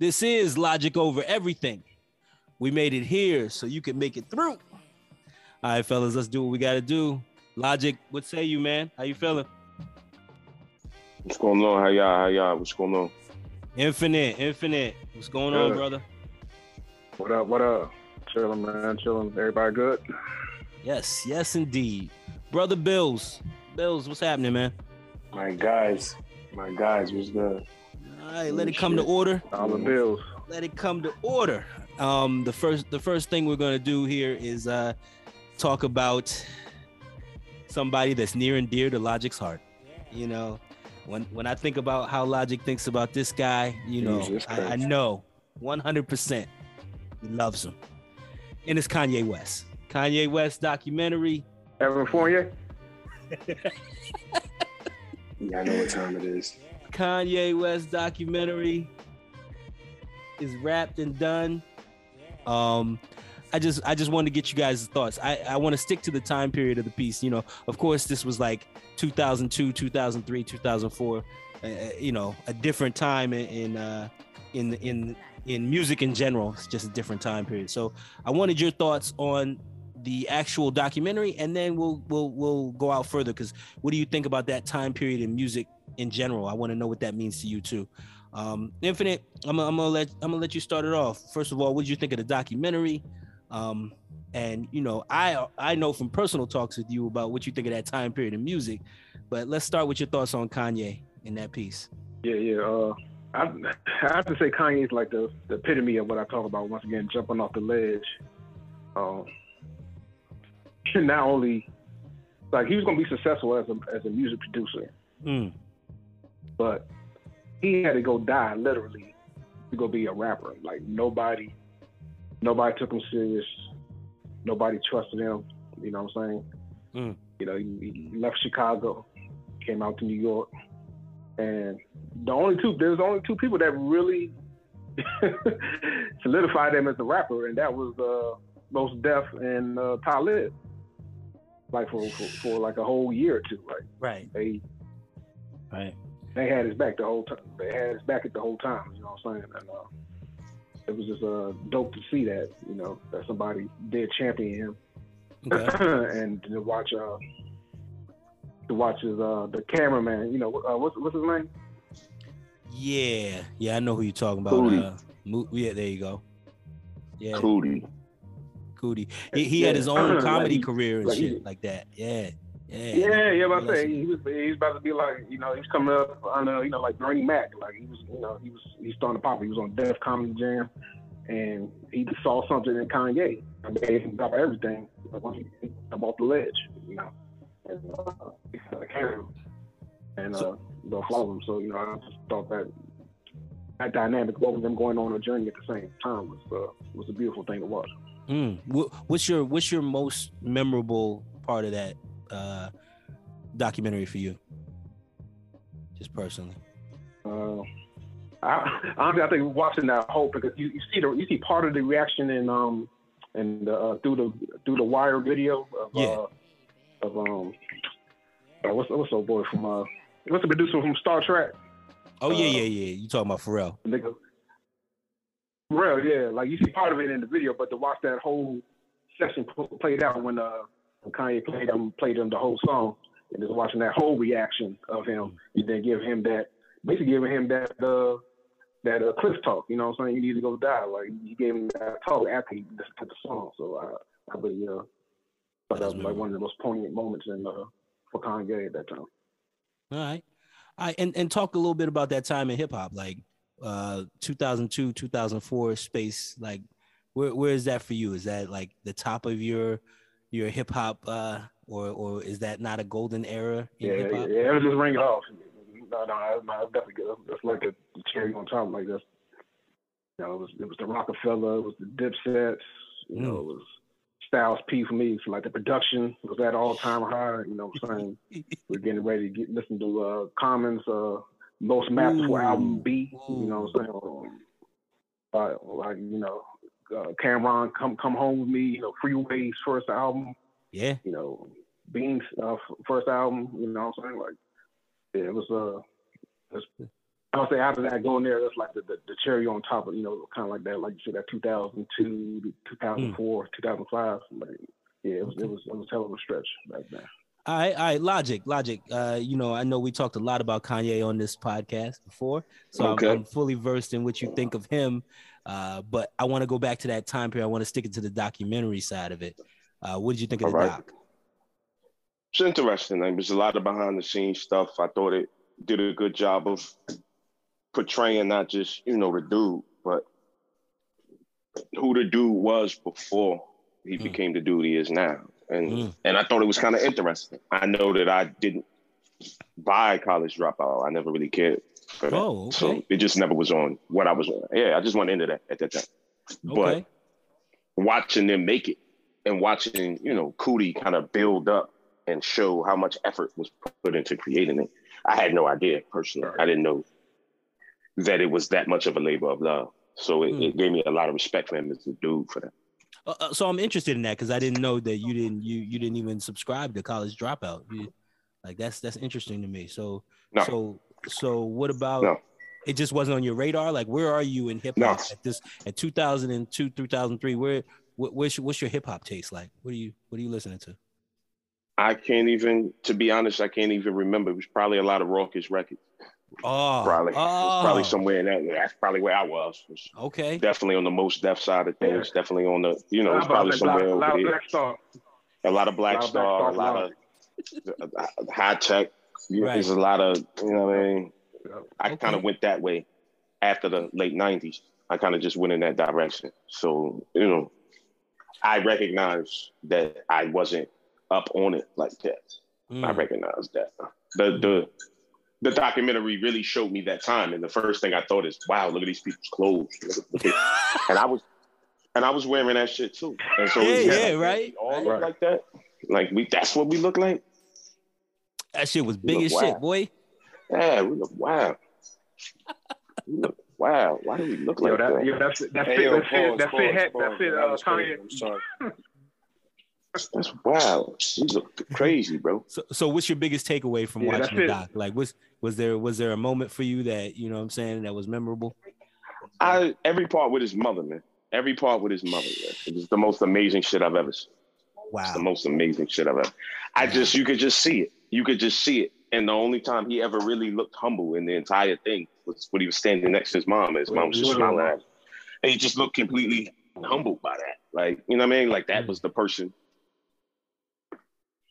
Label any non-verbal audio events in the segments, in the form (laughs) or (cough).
This is Logic Over Everything. We made it here so you can make it through. All right, fellas, let's do what we got to do. Logic, what say you, man? How you feeling? What's going on? How y'all? How y'all? What's going on? Infinite, infinite. What's going on, brother? What up? What up? Chilling, man. Chilling. Everybody good? Yes, yes, indeed. Brother Bills. Bills, what's happening, man? My guys, my guys was good. All right, let it come to order. All the bills. Let it come to order. Um, the first the first thing we're gonna do here is uh talk about somebody that's near and dear to Logic's heart. You know, when when I think about how Logic thinks about this guy, you know, I, I know 100% he loves him. And it's Kanye West. Kanye West documentary. Evan Fournier? (laughs) Yeah, I know what time it is. Kanye West documentary is wrapped and done. Um, I just I just wanted to get you guys' thoughts. I, I want to stick to the time period of the piece. You know, of course, this was like 2002, 2003, 2004. Uh, you know, a different time in uh, in in in music in general. It's just a different time period. So I wanted your thoughts on the actual documentary, and then we'll we'll we'll go out further. Because what do you think about that time period in music in general? I want to know what that means to you too. Um, Infinite, I'm, gonna- I'm gonna let I'm gonna let you start it off. First of all, what did you think of the documentary? Um, and you know, I I know from personal talks with you about what you think of that time period in music, but let's start with your thoughts on Kanye in that piece. Yeah, yeah. Uh, I, I have to say Kanye's like the, the epitome of what I talk about. Once again, jumping off the ledge. Um, (laughs) not only like he was gonna be successful as a as a music producer, Mm, but he had to go die literally to go be a rapper. Like nobody, nobody took him serious. Nobody trusted him. You know what I'm saying? Mm. You know, he, he left Chicago, came out to New York, and the only two there's only two people that really (laughs) solidified him as a rapper, and that was uh, Mos Def and uh, Talib. Like for, for for like a whole year or two, like right, they right. They had his back the whole time. They had his back at the whole time. You know what I'm saying? And uh, it was just uh, dope to see that. You know that somebody did champion him, Okay. (clears throat) and to watch uh, to watch his uh, the cameraman. You know uh, what's what's his name? Yeah, yeah, I know who you're talking about. Coodie. Uh, Mo- yeah, there you go. Yeah, Coodie. Coodie. He, he had his Yeah. (clears throat) own Like comedy he- career and like he- shit like that. Yeah, yeah. Yeah, yeah. But I say he was he's about to be like you know he's coming up on uh, you know like Bernie Mac. Like he was you know he was he's starting to pop. He was on Def Comedy Jam, and he just saw something in Kanye. and made him drop everything. He come off the ledge, you know. And uh, he started carrying him and uh, they'll follow him. So you know I just thought that that dynamic, both of them going on a journey at the same time, was uh, was a beautiful thing to watch. Mm. What's your what's your most memorable part of that uh, documentary for you? Just personally. Uh, I, honestly, I think watching that whole because you, you see the you see part of the reaction in um and uh, through the through the wire video of Yeah. uh, of um uh, what's what's old boy from uh what's the producer from Star Trak Oh yeah, Uh, yeah, yeah. You talking about Pharrell? nigga Real yeah like you see part of it in the video but to watch that whole session pl- played out when uh when Kanye played him played him the whole song and just watching that whole reaction of him and then give him that basically giving him that uh that uh, cliff talk, you know what I'm saying? You need to go die. Like you gave him that talk after he listened the song. So I, I really uh, that was like one of the most poignant moments in uh, for Kanye at that time. All right. I and, and talk a little bit about that time in hip hop, like uh 2002, 2004 space. Like where where is that for you? Is that like the top of your your hip hop uh or or is that not a golden era in Yeah, hip yeah, hop? yeah, it was just ring it off. No, no, no, it's definitely good. That's like a cherry on top, like this. You know, it was it was the Rockefeller, it was the Dipsets, you know, Mm. it was Styles P for me. So like the production was at all time high. You know what I'm saying? (laughs) We're getting ready to get listen to uh, Commons uh, most masterful Ooh. album B. You know what I'm saying? Um, uh, like you know, uh, Cam'ron, come come home with me. You know, Freeway's first album. Yeah. You know, Beans uh, first album. You know what I'm saying? Like, yeah, it was uh, it was I would say after that, going there, that's like the, the, the cherry on top of, you know, kind of like that, like you said, that 2002, 2004, 2005. Like, yeah, it was, it was, it was a hell of a stretch back then. All right, all right, logic, logic. Uh, you know, I know we talked a lot about Kanye on this podcast before, so Okay. I'm, I'm fully versed in what you think of him. Uh, but I want to go back to that time period. I want to stick it to the documentary side of it. Uh, what did you think of the All right. doc? It's interesting. There's a lot of behind the scenes stuff. I thought it did a good job of portraying not just, you know, the dude, but who the dude was before he Mm. became the dude he is now. And Mm. and I thought it was kind of interesting. I know that I didn't buy college dropout. I never really cared. Oh, okay. So it just never was on what I was on. Yeah, I just went into that at that time. But watching them make it and watching, you know, Coodie kind of build up and show how much effort was put into creating it. I had no idea personally. I didn't know that it was that much of a labor of love. So it, Hmm. it gave me a lot of respect for him as a dude for that. Uh, uh, so I'm interested in that because I didn't know that you didn't you you didn't even subscribe to College Dropout. You, like that's that's interesting to me. So No. so so what about? No. It just wasn't on your radar. Like where are you in hip No. hop at this at 2002 2003? Where what, what's your, what's your hip hop taste like? What are you what are you listening to? I can't even, to be honest, I can't even remember. It was probably a lot of Rawkus records. Oh, Probably. Oh, probably somewhere in that. That's probably where I was. Was okay. definitely on the Mos Def side of things. Definitely on the, you know, it's probably that somewhere Black, over Black, there. Black Star? a lot of Black Lot of Star, a lot of uh, Hi-Tek. Right. There's a lot of, you know what I mean? I Okay. kind of went that way after the late 90s. I kind of just went in that direction. So, you know, I recognize that I wasn't up on it like that. I Mm. recognize that. The, the, the documentary really showed me that time. And the first thing I thought is, wow, look at these people's clothes. Look at- look at- and I was, and I was wearing that shit too. And so it's Yeah, yeah, right, we All right. look like that. Like we, that's what we look like. That shit was big look as shit, boy. Yeah, we look wow. we look wow. Why do we look Yo, like that, that? yo, that's that's Hey, it. yo, That's it. pause, That's pause, it. That's pause. it. That Uh, crazy. Kanye. I'm sorry. That's wow. These look crazy, bro. So, so what's your biggest takeaway from Yeah, watching that's the it. doc? Like, was was there was there a moment for you that you know what I'm saying that was memorable? I every part with his mother, man. Every part with his mother, man. It was the most amazing shit I've ever seen. It's Wow. the most amazing shit I've ever. I just you could just see it. You could just see it. And the only time he ever really looked humble in the entire thing was when he was standing next to his mom. and His mom was just smiling at him. And he just looked completely humbled by that. Like, you know what I mean? Like that mm. was the person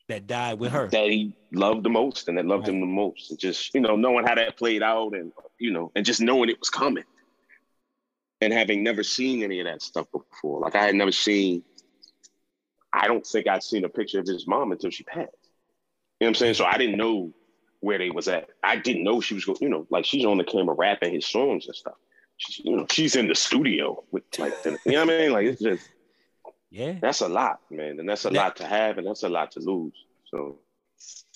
That died with her. that he loved the most and that loved him the most. And just, you know, knowing how that played out and, you know, and just knowing it was coming. And having never seen any of that stuff before. Like I had never seen, I don't think I'd seen a picture of his mom until she passed. You know what I'm saying? So I didn't know where they was at. I didn't know she was going, you know, like she's on the camera rapping his songs and stuff. She's, you know, she's in the studio with like, the, you know what I mean? Like it's just, Yeah. that's a lot, man. And that's a That- lot to have and that's a lot to lose. So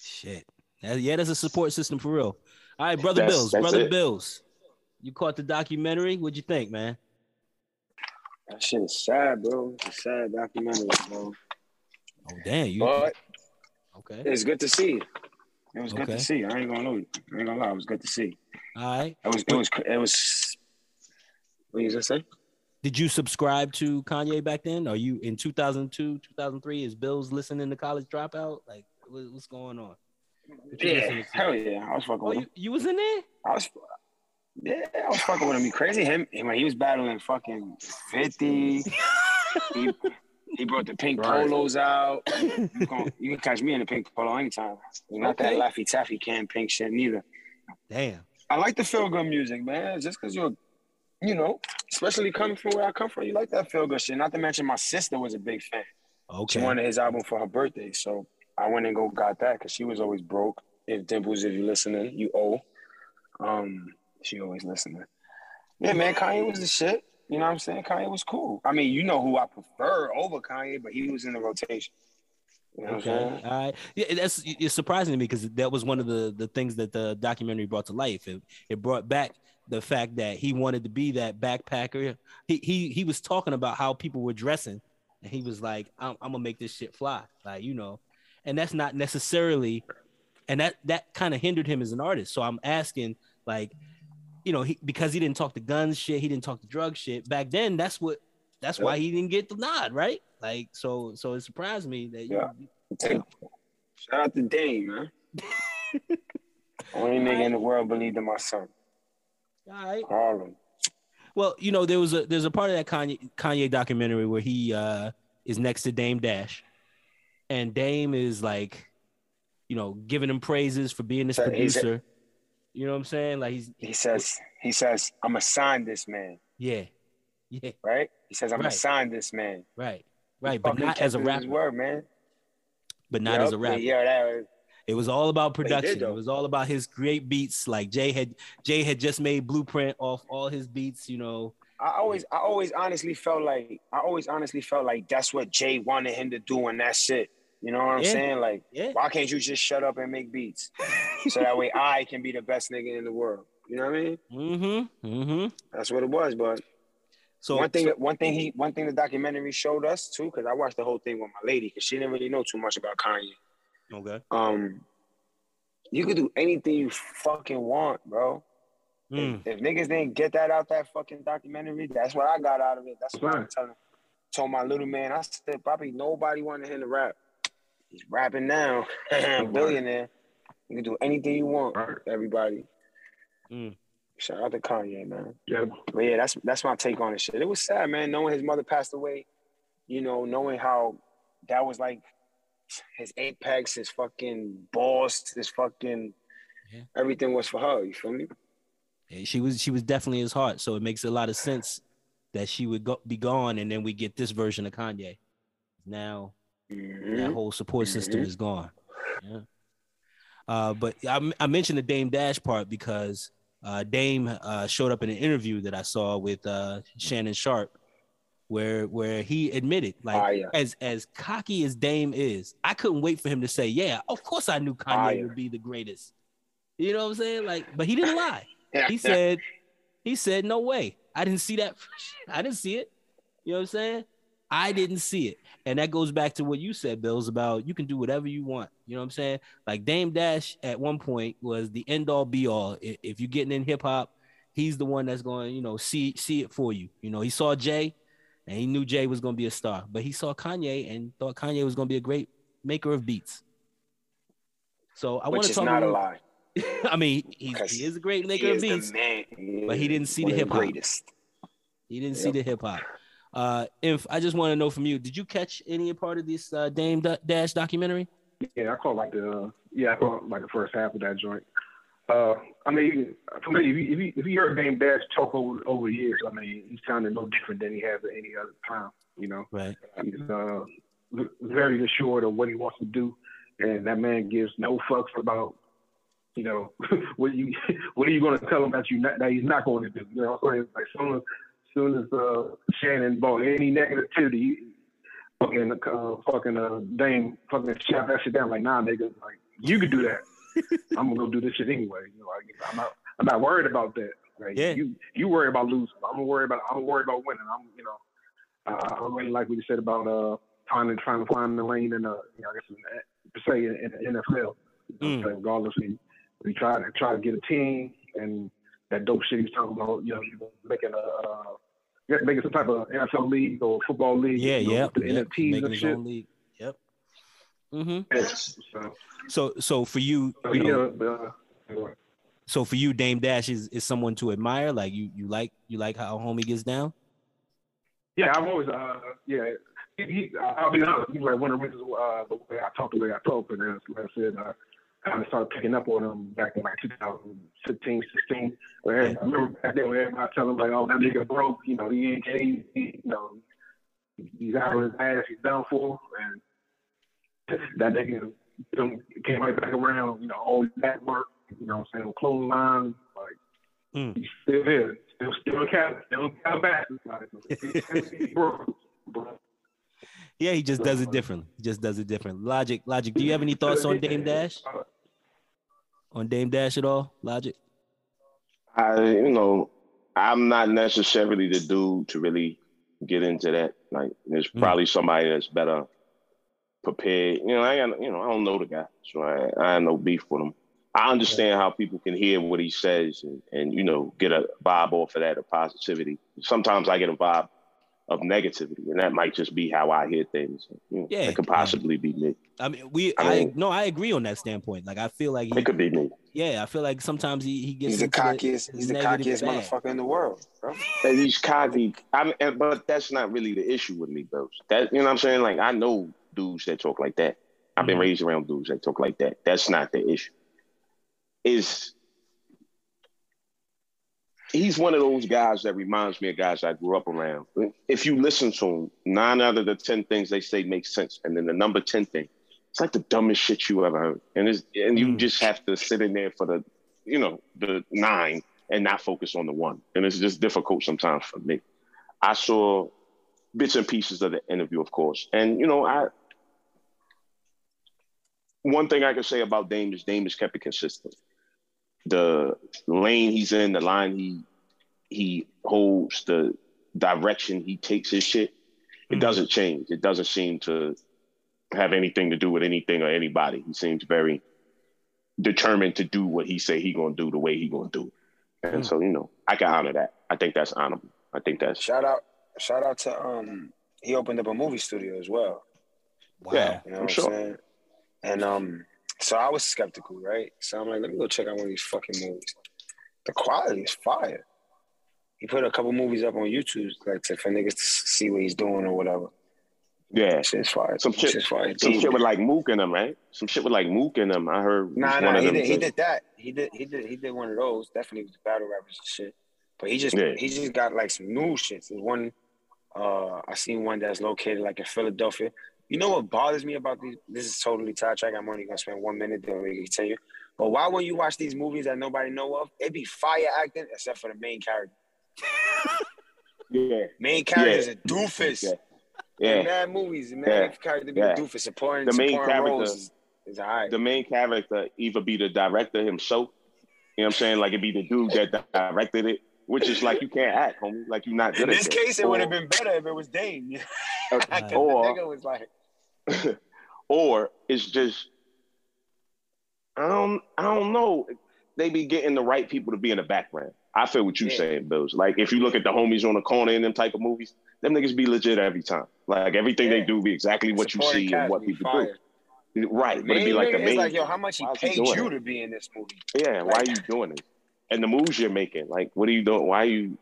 Shit. Yeah, that's a support system for real. All right, brother That's- Bills, that's brother it. Bills. You caught the documentary. What'd you think, man? That shit is sad, bro. It's a sad documentary, bro. Oh damn, you But okay? it's good to see. It was good to see. I ain't gonna lie. I ain't gonna lie. It was good to see. All right. It was. It was. It was. What you just say? Did you subscribe to Kanye back then? Are you in 2002, 2003? Is Bills listening to College Dropout? Like, what- what's going on? What Yeah. Hell yeah. I was fucking Oh, with you, him. you was in there? I was. Yeah, I was fucking with him. He crazy. Him when he was battling fucking fifty. he, (laughs) he brought the pink Right. polos out. (coughs) You can, you can catch me in a pink polo anytime. Not Okay. that Laffy Taffy can pink shit neither. Damn. I like the feel good music, man. Just because you're, you know, especially coming from where I come from, you like that feel good shit. Not to mention my sister was a big fan. Okay. She wanted his album for her birthday, so I went and go got that because she was always broke. If Dimples, if you listening, you owe. Um, she always listening. Yeah, man, Kanye was the shit. You know what I'm saying? Kanye was cool. I mean, you know who I prefer over Kanye, but he was in the rotation. You know Okay. All right. Yeah, that's it's surprising to me because that was one of the the things that the documentary brought to life. It, it brought back the fact that he wanted to be that backpacker. He he he was talking about how people were dressing, and he was like, "I'm, I'm gonna make this shit fly," like you know, and that's not necessarily, and that that kind of hindered him as an artist. So I'm asking, like, you know, he because he didn't talk the guns shit, he didn't talk the drug shit. Back then, that's what that's why he didn't get the nod, right? Like so so it surprised me that you, Yeah. Shout out to Dame, man. (laughs) Only nigga in the world believed in my son. all right. Harlem. Well, you know, there was a there's a part of that Kanye Kanye documentary where he uh is next to Dame Dash, and Dame is like, you know, giving him praises for being this So producer. You know what I'm saying? Like he's He says, he says, I'ma sign this man, yeah, yeah, right? He says, I'm gonna Right. sign this man. right, right, but not as a rapper. word, man. But not as a rapper. Yeah, that was, It was all about he did, production. It was all about his great beats. Like Jay had Jay had just made Blueprint off all his beats. You know, I always, I always honestly felt like, I always honestly felt like that's what Jay wanted him to do and that shit. You know what I'm Yeah. saying? Like, yeah, why can't you just shut up and make beats? so that way I can be the best nigga in the world. You know what I mean? mm-hmm, mm-hmm. That's what it was. But So one thing, so- one thing he, one thing the documentary showed us too, because I watched the whole thing with my lady, because she didn't really know too much about Kanye. okay. Um, you could do anything you fucking want, bro. Mm. If, if niggas didn't get that out that fucking documentary, that's what I got out of it. That's what I'm Right. telling. Told my little man, I said, probably nobody wanted him to rap. He's rapping now, (laughs) billionaire. You can do anything you want, Right. everybody. Mm. Shout out to Kanye, man. Yeah, But yeah, that's that's my take on this shit. It was sad, man, knowing his mother passed away. You know, knowing how that was like his apex, his fucking boss, his fucking Yeah. everything was for her. You feel me? Yeah, She was she was definitely his heart. So it makes a lot of sense that she would go, be gone, and then we get this version of Kanye. Now Mhm. that whole support system Mhm. is gone. Yeah. Uh, but I, I mentioned the Dame Dash part because uh, Dame uh, showed up in an interview that I saw with uh, Shannon Sharpe, where where he admitted, like, Fire. as as cocky as Dame is, I couldn't wait for him to say, "Yeah, of course I knew Kanye Fire. would be the greatest." You know what I'm saying? Like, but he didn't lie. (laughs) He said, he said, no way. I didn't see that. (laughs) I didn't see it. You know what I'm saying? I didn't see it. And that goes back to what you said, Bills, about you can do whatever you want. You know what I'm saying? Like Dame Dash at one point was the end all be all. If you're getting in hip hop, he's the one that's going, you know, see see it for you. You know, he saw Jay and he knew Jay was going to be a star, but he saw Kanye and thought Kanye was going to be a great maker of beats. So I want which to is talk. not a lie. (laughs) I mean, he, he is a great maker of is beats. man. but he didn't see the hip-hop. He didn't see the hip hop. Uh, Inf, I just want to know from you, did you catch any part of this uh, Dame Da- Dash documentary? yeah, I caught like the uh, yeah, I caught like the first half of that joint. Uh, I mean, for me, if you, if you, if you heard Dame Dash talk over over the years, I mean, he sounded no different than he has at any other time. You know, Right. he's uh, very assured of what he wants to do, and that man gives no fucks about. You know, (laughs) what you (laughs) what are you going to tell him that you not, that he's not going to do? You know, what I'm saying? like soon as soon as uh, Shannon brought any negativity, fucking uh, fucking uh, Dame fucking shut that shit down. Like, nah, nigga, like you could do that. (laughs) I'm gonna go do this shit anyway. You know, like, I'm not I'm not worried about that. Like, Yeah. You you worry about losing. I'm worried about I'm worried about winning. I'm you know, I, I really like what you said about uh trying to trying to find the lane in the you know, I guess in the, per in, in the NFL. Mm. Regardless, we we try to try to get a team and that dope shit he's talking about. You know, making a. Uh, yeah, making some type of NFL league or football league. Yeah, you know, yeah. the yep. NFTs Making and shit. league. Yep. Mm-hmm. Yeah, so, So, so for you, so you know, yeah, uh, so for you, Dame Dash is, is someone to admire. Like you, you like you like how homie gets down. yeah, I've always, uh, yeah, he, he, I'll be honest, he's like one of the reasons uh, the way I talk, the way I talk, and like I said, uh, kind of started picking up on him back in like 2015, 16. Where I remember back then when everybody telling him like, oh, that nigga broke, you know, he ain't, he, you know, he's out of his ass, he's done for, and that nigga came right back around, you know, all that work, you know what I'm saying, clothing line, like, Mm. he's still here, still, still cat, still cat back. Like, (laughs) bro, bro. Yeah, he just does it differently. He just does it different. Logic, Logic. Do you have any thoughts on Dame Dash? On Dame Dash at all? Logic. I, you know, I'm not necessarily the dude to really get into that. Like, there's Mm. probably somebody that's better prepared. You know, I got, you know, I don't know the guy, so I, I have no beef with him. I understand how people can hear what he says and, and you know get a vibe off of that of positivity. Sometimes I get a vibe of negativity, and that might just be how I hear things. You know, Yeah, it could yeah. possibly be me. I mean, we. I I, no, I agree on that standpoint. Like, I feel like he, It could be me. yeah, I feel like sometimes he, he gets He's the into cockiest. his He's the negative cockiest bag. motherfucker in the world, bro. And he's cocky. I mean, and- but that's not really the issue with me, though. That you know what I'm saying? Like I know dudes that talk like that. I've been Mhm. raised around dudes that talk like that. That's not the issue. Is he's one of those guys that reminds me of guys I grew up around. If you listen to him, nine out of the ten things they say make sense, and then the number ten thing, it's like the dumbest shit you ever heard. And it's and you Mm. just have to sit in there for the, you know, the nine and not focus on the one. And it's just difficult sometimes for me. I saw bits and pieces of the interview, of course, and you know, I. One thing I can say about Dame is Dame has kept it consistent. The lane he's in, the line he he holds, the direction he takes his shit, it Mhm. doesn't change. It doesn't seem to have anything to do with anything or anybody. He seems very determined to do what he say he gonna do the way he gonna do it. And Mm. so, you know, I can honor that. I think that's honorable. I think that's Shout out, shout out to um. He opened up a movie studio as well. Wow. Yeah. You know I'm what sure. I'm saying? And um, so I was skeptical, right? So I'm like, let me go check out one of these fucking movies. The quality is fire. He put a couple movies up on YouTube, like to, for niggas to see what he's doing or whatever. yeah. Shit's fire. Some shit- Shit's fire. Some shit with like Mook in them, right? Some shit with like Mook in them. I heard Nah, one nah, of he them did, he did that. He did, he did, he did one of those. Definitely with the battle rappers and shit. But he just, Yeah. he just got like some new shit. There's one, uh, I seen one that's located like in Philadelphia. You know what bothers me about these? This is totally sidetrack. I'm only gonna spend one minute, then we can continue. But why when you watch these movies that nobody know of, it be fire acting except for the main character. (laughs) Yeah. Main character Yeah. is a doofus. Yeah. In Yeah. mad movies, the main Yeah. character be Yeah. a doofus. Supporting, The main supporting character- is, is. The main character either be the director himself, you know what I'm saying? Like it be the dude that directed it, which is like you can't act, homie. Like you're not good In this case, it Or- would have been better if it was Dame. (laughs) Because the or nigga was like, (laughs) or it's just I don't I don't know. They be getting the right people to be in the background. I feel what you Yeah. saying, Bills. Like if you look at the homies on the corner in them type of movies, them niggas be legit every time. Like everything they do be exactly what you see and what people fire. do. Right. But it'd be like the it's main like, yo, how much he Why is he paid doing you to be in this movie? Yeah, why are you doing this? And the moves you're making, like what are you doing? Why are you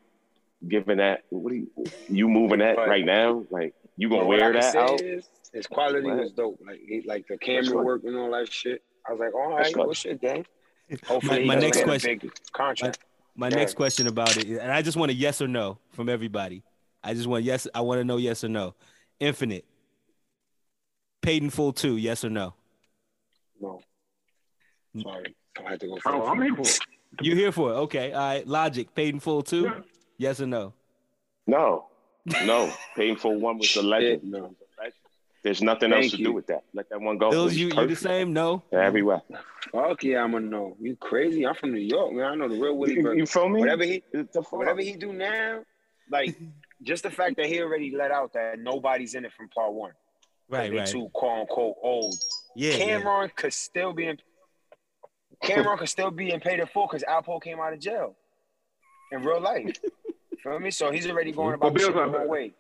giving that what are you you moving that right now? Like you gonna wear that out? is, his quality Right. was dope. Like, he, like the camera good. work and all that shit. I was like, oh, all That's right, good. well, shit, Dame. (laughs) My, Hopefully, he my next question. contract. My Yeah. next question about it, and I just want a yes or no from everybody. I just want yes. I want to know yes or no. Infinite. Paid in full two. Yes or no? No, mm. sorry, I had to go. Oh, I'm here for it. You here for it? Okay. All right. Logic. Paid in full two. Yeah. Yes or no? No. No. Painful one was the legend. Shit, no. There's nothing Thank else to you. do with that. Let that one go. Bills, you you the same? No. Everywhere. Fuck yeah, I'm gonna know. You crazy? I'm from New York, man. I know the real Willie You, Burke. you feel me? Whatever he, It's the fuck. whatever he do now, like (laughs) just the fact that he already let out that nobody's in it from part one. Right. they Right. too quote unquote old. Yeah. yeah. Cam'ron could still be in. Cam'ron could still be in paid in full because Alpo came out of jail in real life. (laughs) Feel me? So he's already going about Well, the shit Bill's the not- wrong way.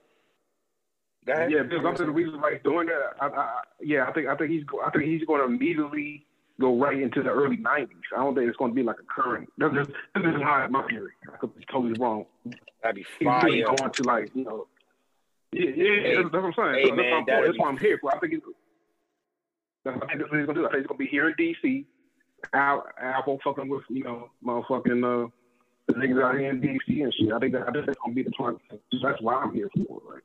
Yeah, because I'm saying the reason why he's doing that. I, I, yeah, I think I think he's go, I think he's going to immediately go right into the early '90s. I don't think it's going to be like a current. This is, this is my my theory. I could be totally wrong. That'd be He's really fire. going to like you know. Yeah, yeah, Hey, that's, that's what I'm saying. hey, So that's, man, my point. that'd that's why I'm here for. I think he's. That's, I think that's what he's gonna do. I think he's gonna be here in DC. Al, Apple fucking with you know motherfucking uh the niggas out here in DC and shit. I think that I think that's gonna be the plan. So that's why I'm here for. Like,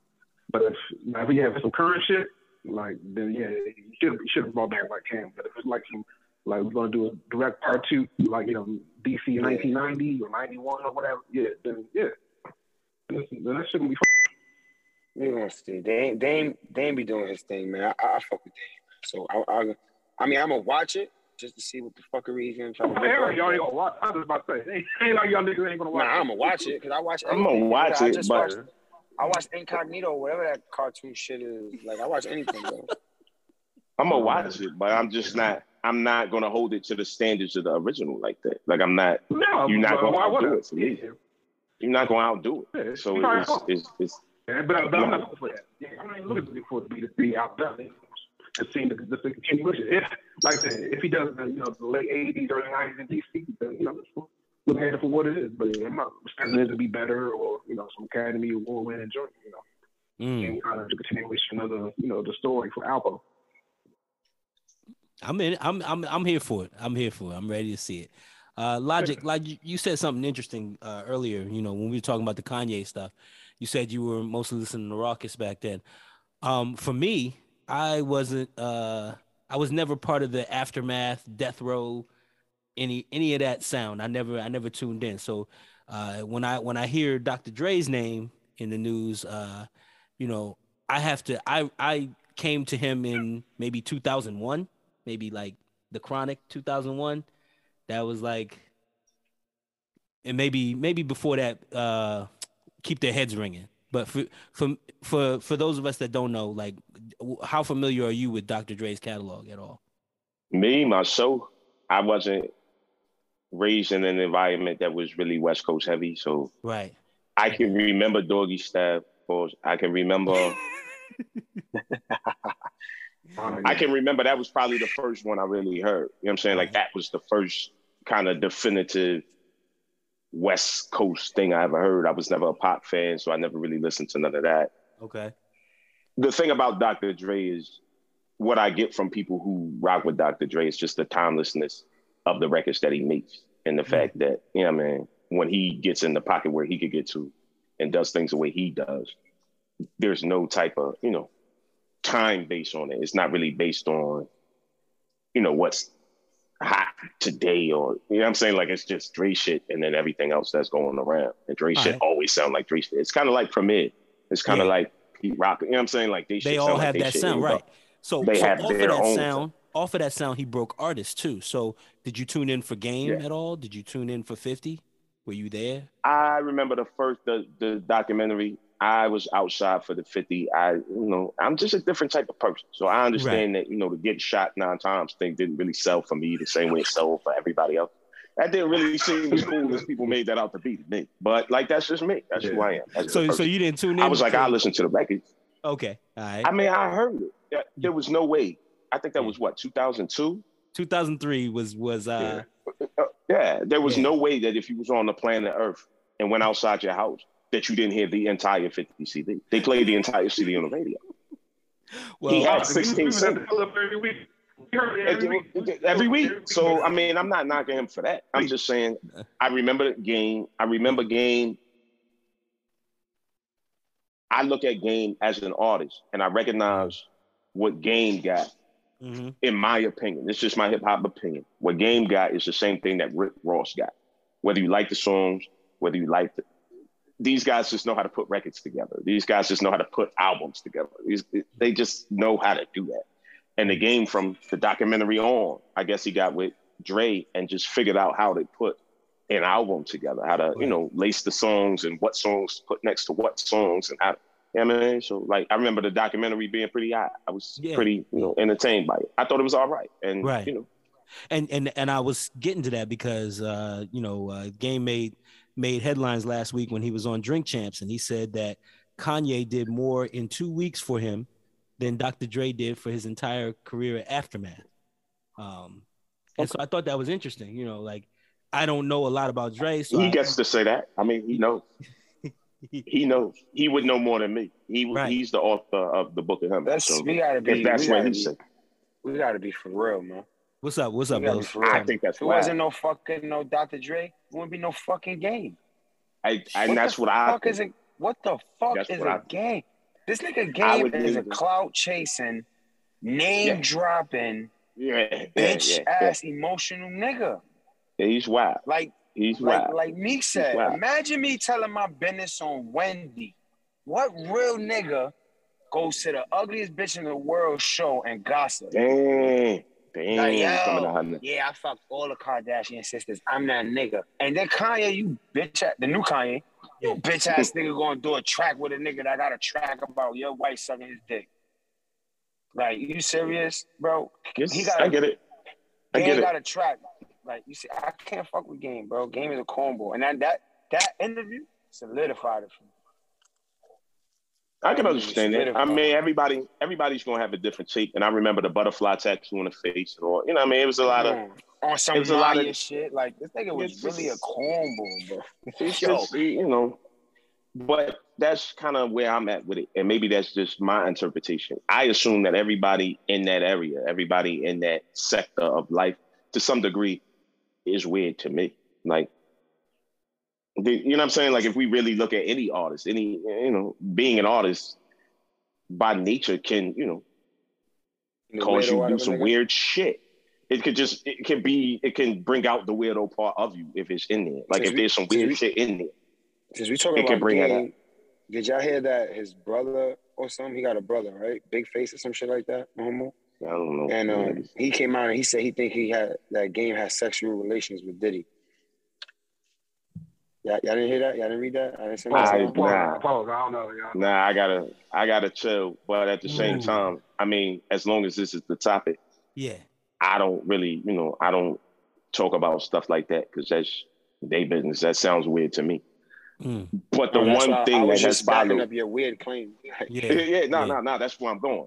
but if now, if we have some current shit, like then yeah, you should you should have brought back like Cam. But if it's like some like we're gonna do a direct part two, like you know DC in 1990 or 91 or whatever, yeah, then yeah, then, then that shit gonna be. We gonna see. Dame, Dame, Dame be doing his thing, man. I, I fuck with Dame. So I, I, I mean, I'm gonna watch it just to see what the fuckery he's gonna try to. Fun. whip Hell, y'all ain't gonna watch. I was about to say, ain't, ain't like y'all niggas ain't gonna watch. Nah, watch. I'm gonna watch it because I watch. I'm gonna anything. watch I it, just but watched, I watch Incognito, whatever that cartoon shit is. Like I watch anything, bro. (laughs) I'm gonna watch it, but I'm just not. I'm not gonna hold it to the standards of the original like that. Like I'm not. No, You're not gonna why would outdo I? it for me. You're not gonna outdo Yeah, it. So you're it's, it's, it's, Yeah, but, but I'm not looking for that. Yeah, I'm not looking for it to be to be outdone. It seems the, the, the continuation. If, like I said, if he does, you know, the late '80s, early '90s in DC, then you know, let's look at it for what it is. But I'm not expecting it to be better or you know, some Academy Award winning joint. You know, Mm. and kind of the continuation of the you know the story for Alpo. I'm in. I'm I'm I'm here for it. I'm here for it. I'm ready to see it. Uh, Logic, like you- said something interesting uh, earlier. You know, when we were talking about the Kanye stuff, you said you were mostly listening to Rawkus back then. Um, for me, I wasn't. Uh, I was never part of the aftermath, death row, any any of that sound. I never I never tuned in. So uh, when I when I hear Dr. Dre's name in the news, uh, you know, I have to. I I came to him in maybe 2001, maybe like the Chronic 2001. That was like, and maybe maybe before that, uh, keep their heads ringing. But for for for for those of us that don't know, like, how familiar are you with Dr. Dre's catalog at all? Me, myself, I wasn't raised in an environment that was really West Coast heavy. So Right. I can remember Doggy Style. Or I can remember. (laughs) I can remember that was probably the first one I really heard. You know what I'm saying? Like that was the first kind of definitive West Coast thing I ever heard. I was never a pop fan, so I never really listened to none of that. Okay. The thing about Dr. Dre is what I get from people who rock with Dr. Dre is just the timelessness of the records that he makes and the mm. fact that, you know, I mean, when he gets in the pocket where he could get to and does things the way he does, there's no type of, you know, time based on it. It's not really based on, you know, what's hot today or you know what I'm saying? Like it's just Dre shit and then everything else that's going around. And Dre shit Alright. always sound like Dre shit. It's kind of like Premier. It's kind of Yeah. like Pete Rock. You know what I'm saying? Like they, They all have like that sound, right? So, They so have off of their that own sound, off of that sound, he broke artists too. So, did you tune in for Game Yeah. at all? Did you tune in for Fifty? Were you there? I remember the first the, the documentary. I was outside for the 50. I, you know, I'm just a different type of person. So I understand that, you know, to get shot nine times thing didn't really sell for me the same way it sold for everybody else. That didn't really seem as cool as people made that out to be to me. But like that's just me. That's who I am. That's So, so you didn't tune in. I was like, I listened to the record. Okay, all right. I mean, I heard it. There- There was no way. I think that was what, 2002? 2003 was was uh Uh, yeah, there was Yeah. no way that if you was on the planet Earth and went outside your house that you didn't hear the entire 50 CD. They played the entire CD on the radio. well He had Uh, 16 we was at cents. every week. We heard it every week. Every week. So I mean, I'm not knocking him for that. I'm just saying I remember the game. I remember game. I look at game as an artist and I recognize what game got mhm. in my opinion, it's just my hip hop opinion. What Game got is the same thing that Rick Ross got. Whether you like the songs, whether you like the, these guys just know how to put records together. These guys just know how to put albums together. These, they just know how to do that. And the game from the documentary on, I guess he got with Dre and just figured out how to put an album together, how to, you know, lace the songs and what songs to put next to what songs and how, you know what I mean? So like, I remember the documentary being pretty hot. I was Yeah. pretty, you know, entertained by it. I thought it was all right. And, Right. you know, and and and I was getting to that because uh, you know uh, Game made made headlines last week when he was on Drink Champs, and he said that Kanye did more in two weeks for him than Dr. Dre did for his entire career at Aftermath. Um, and so I thought that was interesting. You know, like I don't know a lot about Dre, so he I- gets to say that. I mean, he knows. (laughs) He knows. He would know more than me. He Right. he's the author of the book of him. That's so we gotta be. that's what he be, said, we gotta be for real, man. what's up? What's up, We gotta Bill? be for real. I think that's If it why. wasn't no fucking no Dr. Dre, it wouldn't be no fucking game. I, and what that's what I fuck think. is it? What the fuck That's is what a I- game? This nigga game would is a leave clout chasing, name Yeah. dropping, yeah, yeah, bitch yeah, yeah. ass emotional nigga. Yeah, He's wild. Like He's like wild. like Meek said, imagine me telling my business on Wendy. What real nigga goes to the ugliest bitch in the world show and gossip? Damn, damn. Like, yo, coming to her. yeah, I fucked all the Kardashian sisters. I'm that nigga. And then Kanye, you bitch, the new Kanye, you bitch ass (laughs) nigga gonna do a track with a nigga that got a track about your wife sucking his dick. Like, you serious, bro? Yes, He got- I get it. I get it. got a track. Like you see, I can't fuck with Game, bro. Game is a cornball, and that that that interview solidified it for me. I can understand that. I mean, everybody, everybody's gonna have a different take. And I remember the butterfly tattoo on the face all. You know, I mean, it was a lot of. Mm. on some it was a lot of- shit. Like this nigga was really a cornball, bro. (laughs) It's just, you know, but that's kind of where I'm at with it, and maybe that's just my interpretation. I assume that everybody in that area, everybody in that sector of life, to some degree, is weird to me. Like, the, you know what I'm saying? Like, if we really look at any artist, any, you know, being an artist by nature can, you know, cause you out do some weird shit. It could just it can be it can bring out the weirdo part of you if it's in there. Like if we- there's some weird we- shit in there. Because we talking It can about bring Game, did y'all hear that his brother or something? He got a brother, right? Big face or some shit like that. I don't know. And uh, he came out and he said he think he had that game had sexual relations with Diddy. Y'all, y'all didn't hear that? Y'all didn't read that? I didn't send that. I- to nah. pause. I don't know. Y'all. Nah, I gotta I gotta chill. But at the same Ooh. time, I mean, as long as this is the topic, Yeah. I don't really, you know, I don't talk about stuff like that because that's their business. That sounds weird to me. Mm. But the that's one why I thing that was has just backing bothered up your weird claim. Yeah. (laughs) yeah, yeah, no, no, no, that's where I'm going.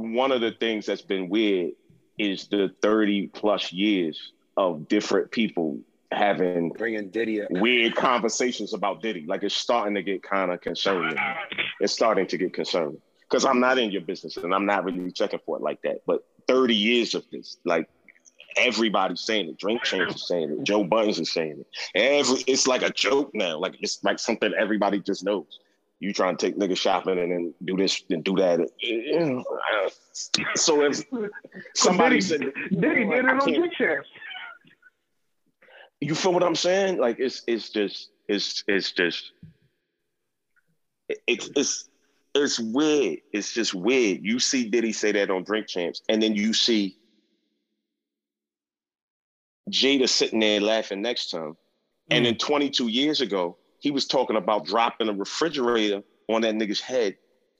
One of the things that's been weird is the 30 plus years of different people having Bringing Diddy up. weird conversations about Diddy. Like it's starting to get kind of concerning. It's starting to get concerning because I'm not in your business and I'm not really checking for it like that. But 30 years of this, like everybody's saying it. Drink Champs is saying it. Joe Buttons is saying it. Every it's like a joke now. Like it's like something everybody just knows. You trying to take niggas shopping and then do this and do that. You know, So if somebody Diddy, said, Diddy did it on Big Champs. you feel what I'm saying? Like it's it's just it's it's just it's it's it's weird. It's just weird. You see Diddy say that on Drink Champs, and then you see Jada sitting there laughing next to him. And hmm. then 22 years ago, he was talking about dropping a refrigerator on that nigga's head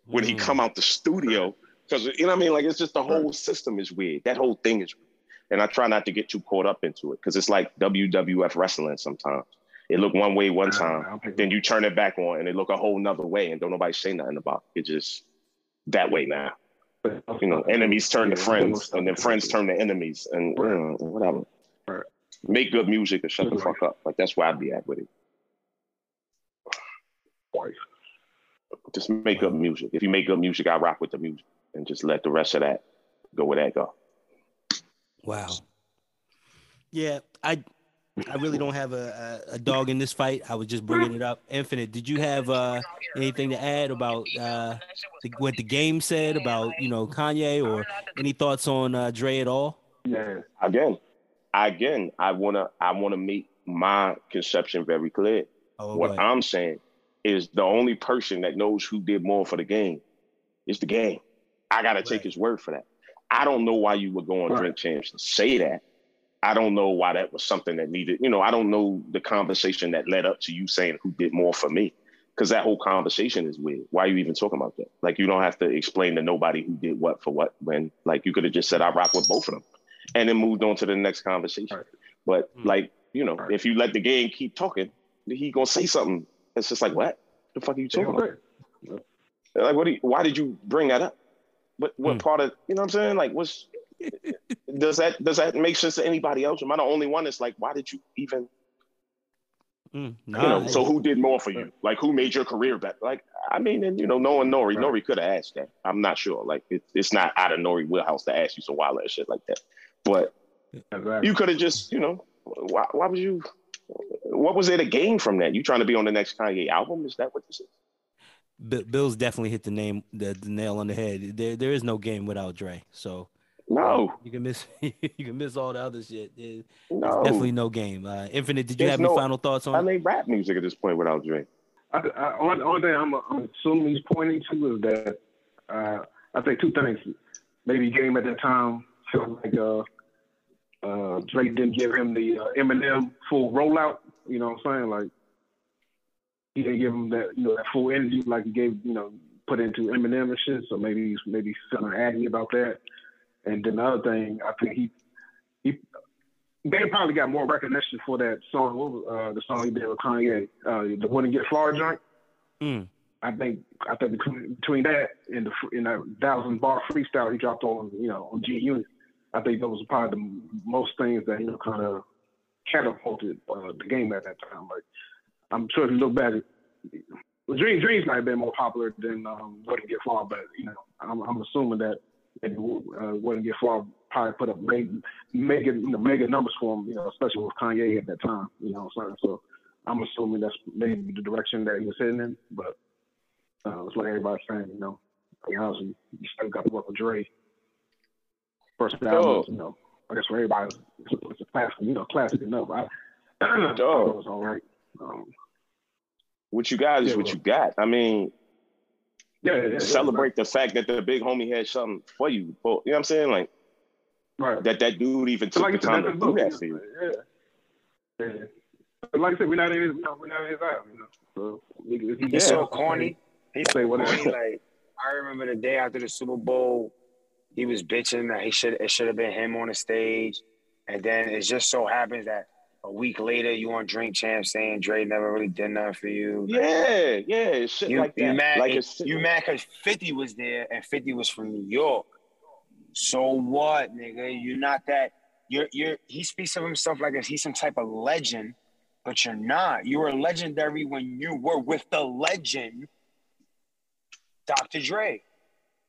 when he Mm. come out the studio. Because you know what I mean? Like it's just the whole system is weird. That whole thing is weird. And I try not to get too caught up into it because it's like WWF wrestling sometimes. It look one way one time, then you turn it back on and it look a whole nother way and don't nobody say nothing about it. Just that way now. You know, enemies turn to friends and then friends turn to enemies and uh, whatever. Right. Make good music and shut the fuck up. Like that's where I'd be at with it. Twice. Just make up music. If you make up music, I rock with the music and just let the rest of that go where that go. Wow. Yeah, I I really don't have a, a, a dog in this fight. I was just bringing it up. Infinite, did you have uh, anything to add about uh, the, what the game said about you know Kanye or any thoughts on uh, Dre at all? Yeah. Again, again, I wanna I wanna make my conception very clear. Oh, what go. I'm saying is the only person that knows who did more for the game is the game. I gotta take his word for that. I don't know why you would go on Right. Drink Champs and say that. I don't know why that was something that needed, you know, I don't know the conversation that led up to you saying who did more for me. Cause that whole conversation is weird. Why are you even talking about that? Like you don't have to explain to nobody who did what for what when like you could have just said I rock with both of them and then moved on to the next conversation. Right. But Hmm. like, you know, Right. if you let the game keep talking, he gonna say something. It's just like, what? The fuck are you talking about? okay. Like, what? Do you, why did you bring that up? What? What Hmm. part of? You know what I'm saying? Like, what's? (laughs) does that does that make sense to anybody else? Am I the only one that's like, why did you even? Mm, You know, so who did more for you? Like, who made your career better? Like, I mean, and you know, knowing Nori, Right. Nori could have asked that. I'm not sure. Like, it, it's not out of Nori wheelhouse to ask you some wild ass shit like that. But Exactly. you could have just, you know, why, why was you? What was there to gain from that? You trying to be on the next Kanye album? Is that what this is? Bi- Bill's definitely hit the name the, the nail on the head. There there is no game without Dre. So No, you can miss (laughs) you can miss all the other shit. There- no. Definitely no game. Uh, Infinite, did you There's have no- any final thoughts on I it? made rap music at this point without Dre. I, I, only, only thing I'm, I'm assuming he's pointing to is that uh, I think two things. Maybe Game at that time felt like uh, uh, Drake didn't give him the uh, Eminem full rollout. You know what I'm saying? Like he didn't give him that you know that full energy like he gave you know put into Eminem and shit. So maybe he's maybe feeling aggy about that. And then the other thing, I think he he they probably got more recognition for that song. What was uh, the song he did with Kanye? Uh, the "Wouldn't Get Far" joint. Mm. I think I think between, between that and the in that thousand bar freestyle he dropped on you know on G Unit, I think that was probably the most things that you know kind of catapulted uh, the game at that time. Like I'm sure if you look back, Dream Dreams might have been more popular than um, Wouldn't Get Far, but you know I'm, I'm assuming that it uh, Wouldn't Get Far probably put up mega mega you know, mega numbers for him, you know, especially with Kanye at that time. You know, so, so I'm assuming that's maybe the direction that he was heading in, but. Uh, it's like everybody's saying, you know, to be honest, you, still got to work with Dre. First album, you know, I guess for everybody, it's a, it's a classic, you know, classic enough. I, I thought it was all right. Um, what you got is yeah, what well- you got. I mean, yeah, yeah, yeah, celebrate the fact that the big homie had something for you. But, you know what I'm saying? Like Right. that that dude even took like the time to that's do that for you. Yeah. yeah. But like I said, we're not in his, you know, we're not in his eye, you know. So if he- he He's gets so corny. He's Say so what- corny. Like I remember the day after the Super Bowl, he was bitching that he should it should have been him on the stage, and then it just so happens that a week later you on Drink Champ saying Dre never really did nothing for you. Yeah, yeah, shit You, like that. you mad? like shit you mad because Fifty was there and Fifty was from New York. So what, nigga? You're not that. You're you're. He speaks of himself like as he's some type of legend, but you're not. You were legendary when you were with the legend, Dr. Dre.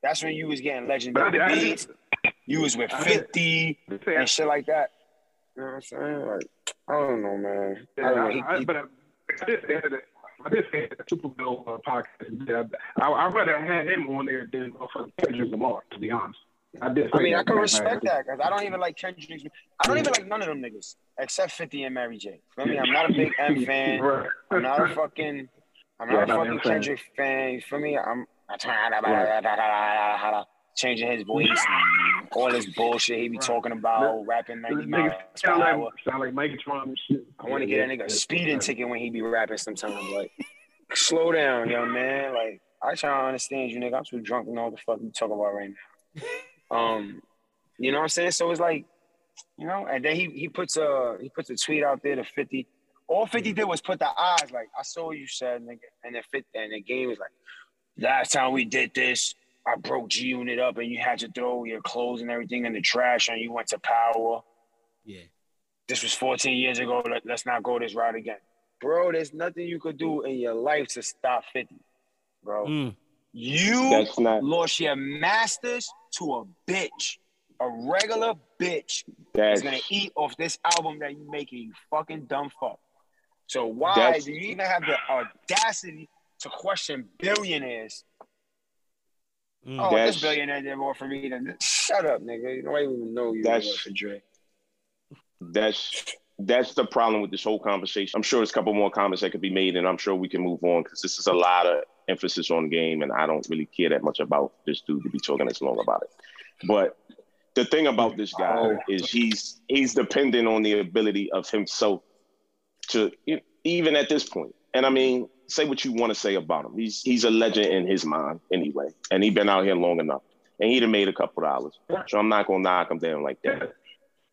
That's when you was getting But I legendary did- I beats. You was with 50 I did say- and shit like that. You know what I'm saying? Like, I don't know, man. I Yeah, don't know. I, He- I, but I, I did say that. I did say that Super Bowl uh, podcast. Yeah, I, I'd rather have him on there than motherfucking Kendrick Lamar, to be honest. I did. I say mean, I can respect that because I don't even like Kendrick. I don't even like none of them niggas except 50 and Mary J. Feel me? I'm not a big M (laughs) fan. I'm not a fucking. I'm not not a fucking M fan. Kendrick fan. You feel me? I'm. Right. changing his voice, and all this bullshit he be Right. talking about, rapping 90 This miles nigga per sound hour. like, sound like Megatron and shit. I want to Yeah, get that yeah, nigga a yeah. speeding ticket when he be rapping sometimes. Like, slow down, young man. Like, I try to understand you, nigga. I'm too drunk to know what the fuck you talking about right now. Um, you know what I'm saying? So it's like, you know, and then he he puts a he puts a tweet out there to 50. All 50 did was put the eyes like, I saw what you said, nigga. And then 50, and the game was like, last time we did this, I broke G Unit up and you had to throw your clothes and everything in the trash and you went to power Yeah. this was 14 years ago. Let, let's not go this route again. Bro, there's nothing you could do in your life to stop 50, bro. Mm. You That's not lost your masters to a bitch. A regular bitch that's is gonna eat off this album that you're making, you fucking dumb fuck. So why That's- do you even have the audacity to question billionaires? Mm. Oh, That's- this billionaire did more for me than this. Shut up, nigga. Nobody even know you That's- did more for Dre. that's that's the problem with this whole conversation. I'm sure there's a couple more comments that could be made, and I'm sure we can move on because this is a lot of emphasis on game, and I don't really care that much about this dude to be talking this long about it. But the thing about this guy Oh. is he's he's dependent on the ability of himself to even at this point. And I mean, say what you want to say about him. He's he's a legend in his mind anyway, and he's been out here long enough, and he'd have made a couple dollars. So I'm not gonna knock him down like that.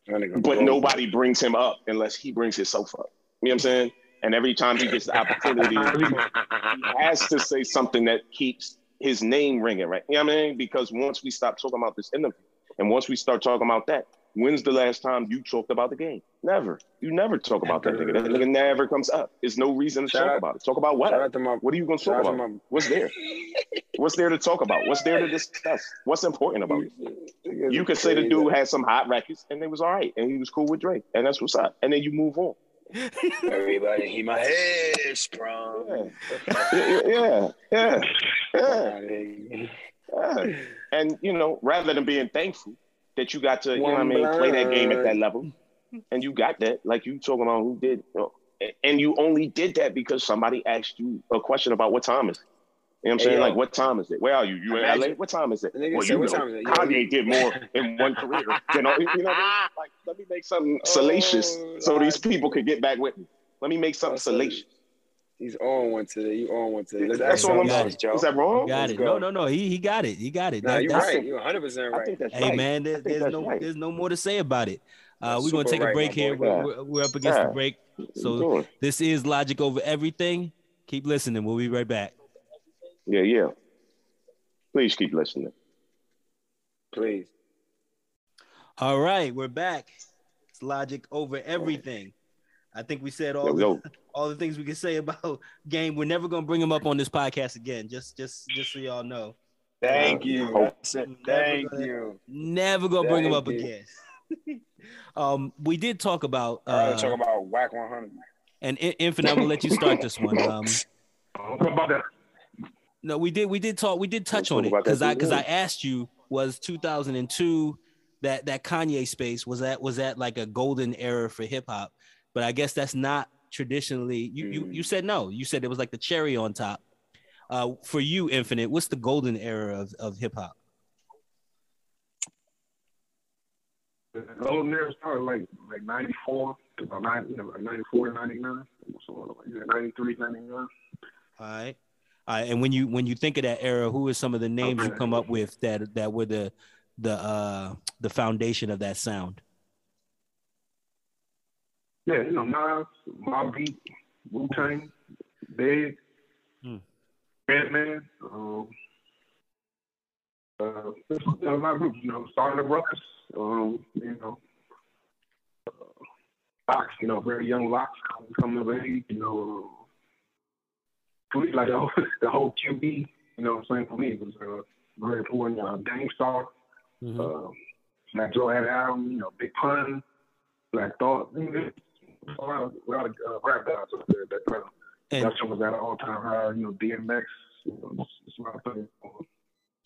That But nobody brings him up unless he brings himself up. You know what I'm saying? And every time he gets the opportunity, (laughs) he has to say something that keeps his name ringing, right? You know what I mean? Because once we stop talking about this interview, and once we start talking about that, when's the last time you talked about the game? Never. You never talk about that nigga. That nigga never comes up. There's no reason to Shout talk out- about it. Talk about what? Shout out to my What are you going to talk out to about? my What's there? (laughs) What's there to talk about? What's there to discuss? What's important about it? You could say the dude had some hot records and it was all right, and he was cool with Drake, and that's what's up. And then you move on. Everybody, he my head sprung. Yeah, yeah, yeah, yeah, yeah. yeah. And you know, rather than being thankful that you got to, you know what I mean, play that game at that level, and you got that, like you talking about who did, you know, and you only did that because somebody asked you a question about what time is it. You know what I'm saying? yo. like, what time is it? Where are you? You in LA? What time is it? Well, you "What know, time is it?" Kanye did more in one career. You know, you know what I mean? (laughs) Like, let me make something salacious Oh, so Lord. these people could get back with me. Let me make something so- salacious. He's on one today. You on one today. Let's That's ask all I'm something got saying. Joe. Is that wrong? Got Let's it. go. No, no, no. He he got it. He got it. Nah, That- you're right. You're 100 percent I right. think that's Hey right. man, there, I think there's that's no right. there's no more to say about it. Uh, we're gonna take a break here. We're, we're, we're up against Yeah. the break. So this is Logic Over Everything. Keep listening. We'll be right back. yeah, yeah. Please keep listening. Please. All right, we're back. It's Logic Over Everything. I think we said all Yo, the, yo. (laughs) all the things we can say about (laughs) game. We're never gonna bring him up on this podcast again. Just just just so y'all know. Thank Uh, you. hope- That's it. Never Thank gonna- you. Never gonna bring him up you. again. (laughs) um, we did talk about All right, uh, talk about Wack 100. and In- Infinite. I'm gonna let you start this one. Um, about that? no, we did we did talk we did touch We'll on it because I because I asked you was 2002 that that Kanye space was that was that like a golden era for hip hop, but I guess that's not traditionally. You you Mm. you said no. You said it was like the cherry on top. Uh, for you, Infinite, what's the golden era of, of hip hop? The golden era started like like 94 to about 90, you know, like 94 to 99. So like yeah, 93, 99. All right. All right. And when you when you think of that era, who are some of the names you come up with that that were the the uh the foundation of that sound? Yeah, you know, Nas, Mobb Deep, Wu Tang, Big, Hmm. Batman, um, uh, there's a lot of groups, you know, Starting the Brothers, um, you know, uh, Lox, you know, very young Lox coming of age, you know, for me, like the whole, (laughs) the whole QB, you know what I'm saying, for me, it was uh, very important. Uh, Dame Star, Mhm. uh, Black Joe had an album, you know, Big Pun, Black Thought, you know, a lot of, a lot of uh, rap guys up there that kind of, And that was at an all time high, you know, DMX, you know, it's, it's a lot of things.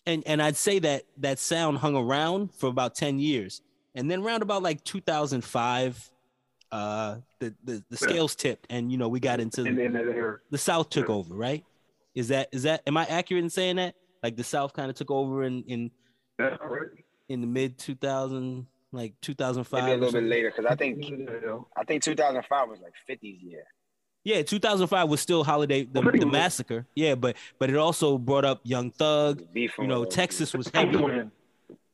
and and I'd say that that sound hung around for about 10 years. And then around about like 2005, uh the the, the scales tipped and you know we got into And then the South took over, right? Is that is that am I accurate in saying that? Like the South kind of took over in in right. in the mid 2000 like 2005 Maybe a little bit later because I think I think 2005 was like 50s year. Yeah, 2005 was still holiday the, the massacre. Yeah, but but it also brought up Young Thug. Beef You know, Texas was heavy. coming to.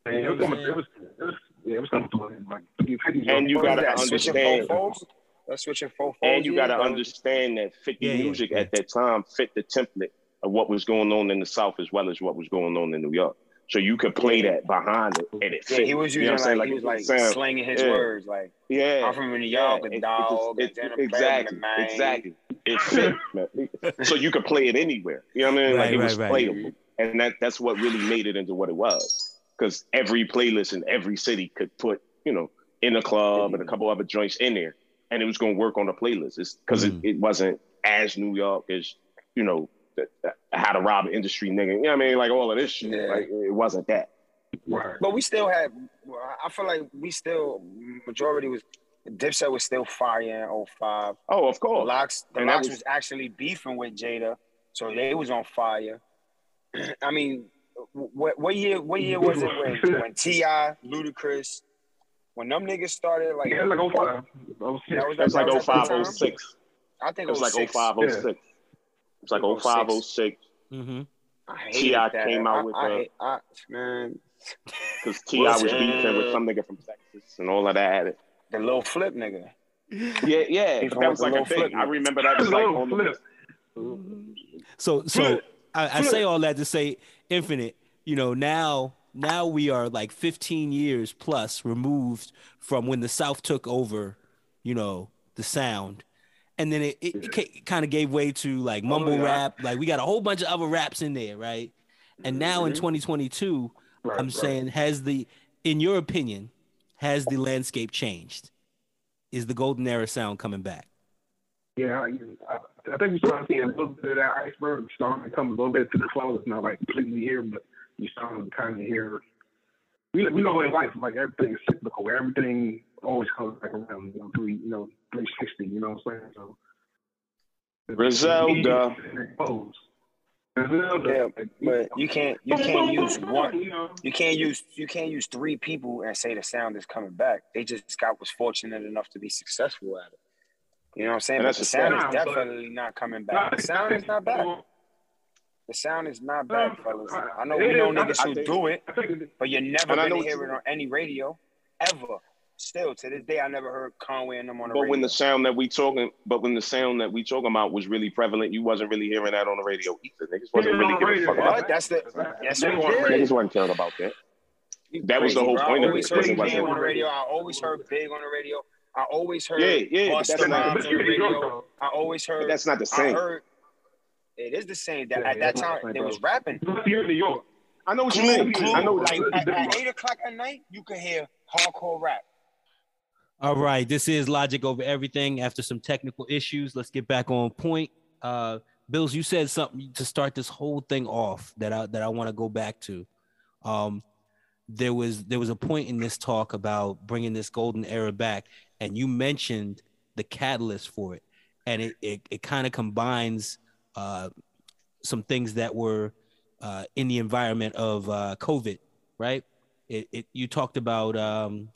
And it was coming, it was, it was, yeah, it was coming to an end, like 50 And you gotta understand- fofos? That's switching fofos. And you got to that was- understand that 50 Yeah, yeah, music yeah. at that time fit the template of what was going on in the South as well as what was going on in New York. So you could play that behind it and it Yeah, fit. he was You using know what like, he was like sound- slinging his yeah. words like yeah, I'm from New York, yeah, a dog, it- a it- gentleman, exactly, exactly. It (laughs) fit. So you could play it anywhere. You know what I mean? Right, like it was right, right. playable, and that that's what really made it into what it was. Because every playlist in every city could put, you know, in a club and a couple other joints in there, and it was going to work on the playlist. It's because Mm. it, it wasn't as New York as you know Uh, how to rob an industry nigga. You know what I mean? Like all of this shit. Yeah. Like it wasn't that. Right. But we still had. I feel like we still majority was Dipset was still fire in 05. Oh, of course. Lox, the And Lox was- was, actually beefing with Jada, so they was on fire. (clears throat) I mean, what what year? What year was it when (laughs) when T.I., Ludacris, when them niggas started like? Yeah, like 05. 06. That was- That's like that was at that 05, 06. I think It was like 06. 05, 06. It's like 05, 06. Mm-hmm. I hated T.I. came out I- with I the- man, (laughs) Because T.I. was Listen. beefing with some nigga from Texas and all of that. the little flip nigga. Yeah, yeah. Beefing That was like a thing. flip I remember that was like Little on the. So so Flip. I, I say all that to say Infinite, you know, now now we are like 15 years plus removed from when the South took over, you know, the sound. And then it, it, kind of gave way to like oh, mumble yeah. rap. Like we got a whole bunch of other raps in there, right? And now in mm-hmm. 2022, Right, I'm right. saying, has the, in your opinion, has the landscape changed? Is the golden era sound coming back? Yeah, I, I think we started seeing a little bit of that iceberg starting to come a little bit to the close. It's not like completely here, but you starting to kind of hear. We, we know in life, like everything is cyclical. Everything always comes back around, you know, three, you know, three sixty. You know what I'm saying? So. Griselda. Griselda. Griselda. Yeah, but you can't you can't use one. You can't use you can't use three people and say the sound is coming back. They just got was fortunate enough to be successful at it. You know what I'm saying? But that's the a sound is fact. Nah, but- definitely not coming back. The sound is not back. The sound is not back, fellas. I know we know niggas who do it, but you're never And gonna hear it on any radio ever. Still to this day, I never heard Conway and them on the radio. But radio. when the sound that we talking, but when the sound that we talking about was really prevalent, you wasn't really hearing that on the radio either. Niggas wasn't really on giving a fuck about What? That's the yes, we They want did. radio. Niggas wasn't caring about that. You That was the whole bro. point I of always it, heard Big wasn't- on the radio. I always heard Big on the radio. I always heard Yeah, yeah, but Busta that's not- Rhymes on the you're in New York, radio. I always But that's not the same. heard. It is the same. That Yeah, at that it's not the time same, they was rapping. But You're in New York. I know what you mean. I know. Like at, at eight o'clock at night, you could hear hardcore rap. All right, this is Logic Over Everything. After some technical issues, let's get back on point. Uh, Bills, you said something to start this whole thing off that I that I want to go back to. Um, there was there was a point in this talk about bringing this golden era back, and you mentioned the catalyst for it, and it it, it kind of combines uh, some things that were uh, in the environment of uh, COVID, right? It, it you talked about um,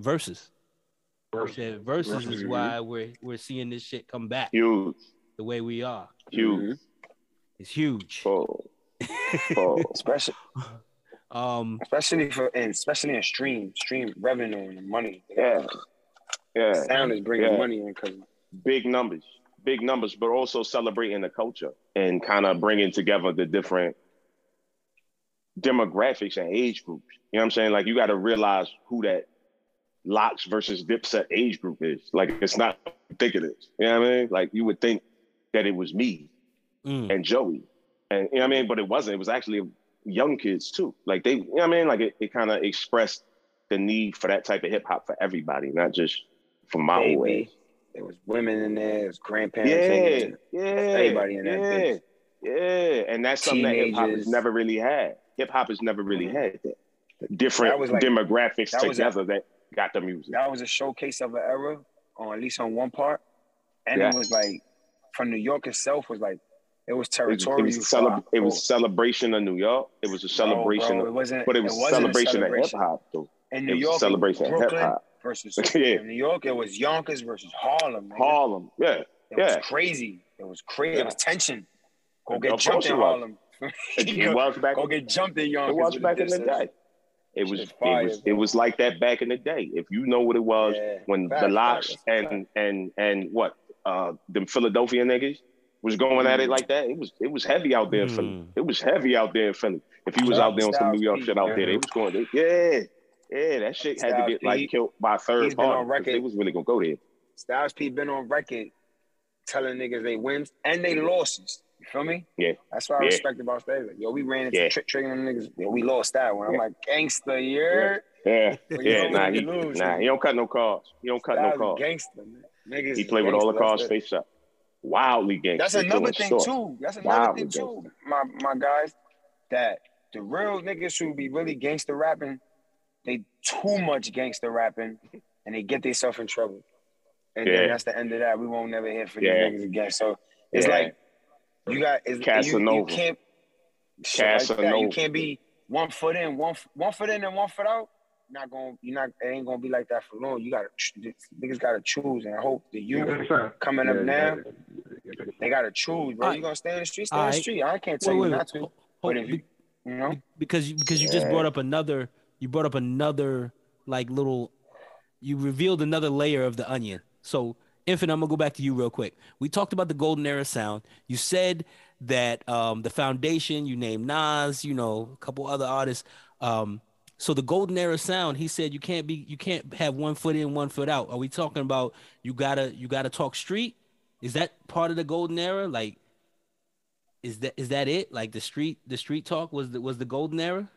Verzuz, You said Verzuz is Mhm. why we're we're seeing this shit come back Huge, the way we are. huge. It's huge. Oh, (laughs) oh. Especially, um, especially for, and especially in stream, stream revenue and money. Yeah, yeah. Sound is bringing Yeah. money in because big numbers, big numbers, but also celebrating the culture and kind of bringing together the different demographics and age groups. You know what I'm saying? Like you got to realize who that Lox versus Dipset age group is. Like it's not what you think it is. You know what I mean? Like you would think that it was me mm, and Joey, and you know what I mean, but it wasn't. It was actually young kids too. Like they, you know what I mean? Like it, it kind of expressed the need for that type of hip hop for everybody, not just for my old Baby. age. there was women in there, there was grandparents Yeah, in yeah, there. Everybody in that yeah, bitch. yeah, and that's something that hip hop has never really had. Hip hop has never really had that. Different That was like- demographics that was a- together that got the music. That was a showcase of an era, or at least on one part. And Yeah. it was like, from New York itself, was like, it was It was, territorial. it was, cele- it was celebration of New York. It was a celebration, No, bro, it wasn't, but it was a celebration of hip hop though. In It New was a York, celebration of hip hop. versus (laughs) Yeah. in New York, it was Yonkers versus Harlem. nigga. Harlem, yeah, It yeah. was crazy. It was crazy. Yeah. It was tension. Go get course jumped in it. Harlem. It, (laughs) it go, was back. go get jumped in Yonkers. It was back in the day. It was, Shit it was, bro. it was like that back in the day. If you know what it was Yeah. when Facts, the Lox facts, and and and what uh them Philadelphia niggas was going at it like that, it was it was heavy out there in Philly. Mm. It was heavy out there in Philly. If he was Shout out there on some New York P, shit out there, man. they was going, they, yeah, yeah, that shit had to Styles get like killed by third he's been on party. 'cause record. They was really gonna go there. Styles P been on record telling niggas they wins and they losses. You feel me? Yeah. That's what I Yeah. respect about Styles. Like, yo, we ran into Yeah. trick tricking them niggas. Yo, we lost that one. I'm Yeah. like, gangster, yeah. Yeah, But yeah, nah, he, lose, nah, nigga. he don't cut no cards. He don't cut no Styles cards. gangster, man. Niggas He played with all the gangster. cards face up. Wildly gangster. That's another thing stuff. too. That's another Wildly thing too, my my guys. That the real niggas who be really gangster rapping, they too much gangster rapping, and they get themselves in trouble. And Yeah. then that's the end of that. We won't never hear from Yeah. these niggas again. So it's Yeah. like you got it's, you, you Casanova. can't shit like. You can't be one foot in, one one foot in and one foot out. Not gonna, you're not. It ain't gonna be like that for long. You gotta niggas gotta choose, and I hope that you coming that's coming up Yeah, now. yeah, yeah, yeah. They gotta choose, bro. Alright. You gonna stay in the street, stay in the Alright. street. I can't tell Wait, you wait, not to. Hold- But if you, you know, because you because you just brought up another you brought up another like little you revealed another layer of the onion. So Infinite, I'm gonna go back to you real quick. We talked about the golden era sound. You said that um, the foundation, you named Nas, you know, a couple other artists. Um, so the golden era sound, he said you can't be you can't have one foot in, one foot out. Are we talking about you gotta you gotta talk street? Is that part of the golden era? Like is that is that it? Like the street the street talk was the was the golden era?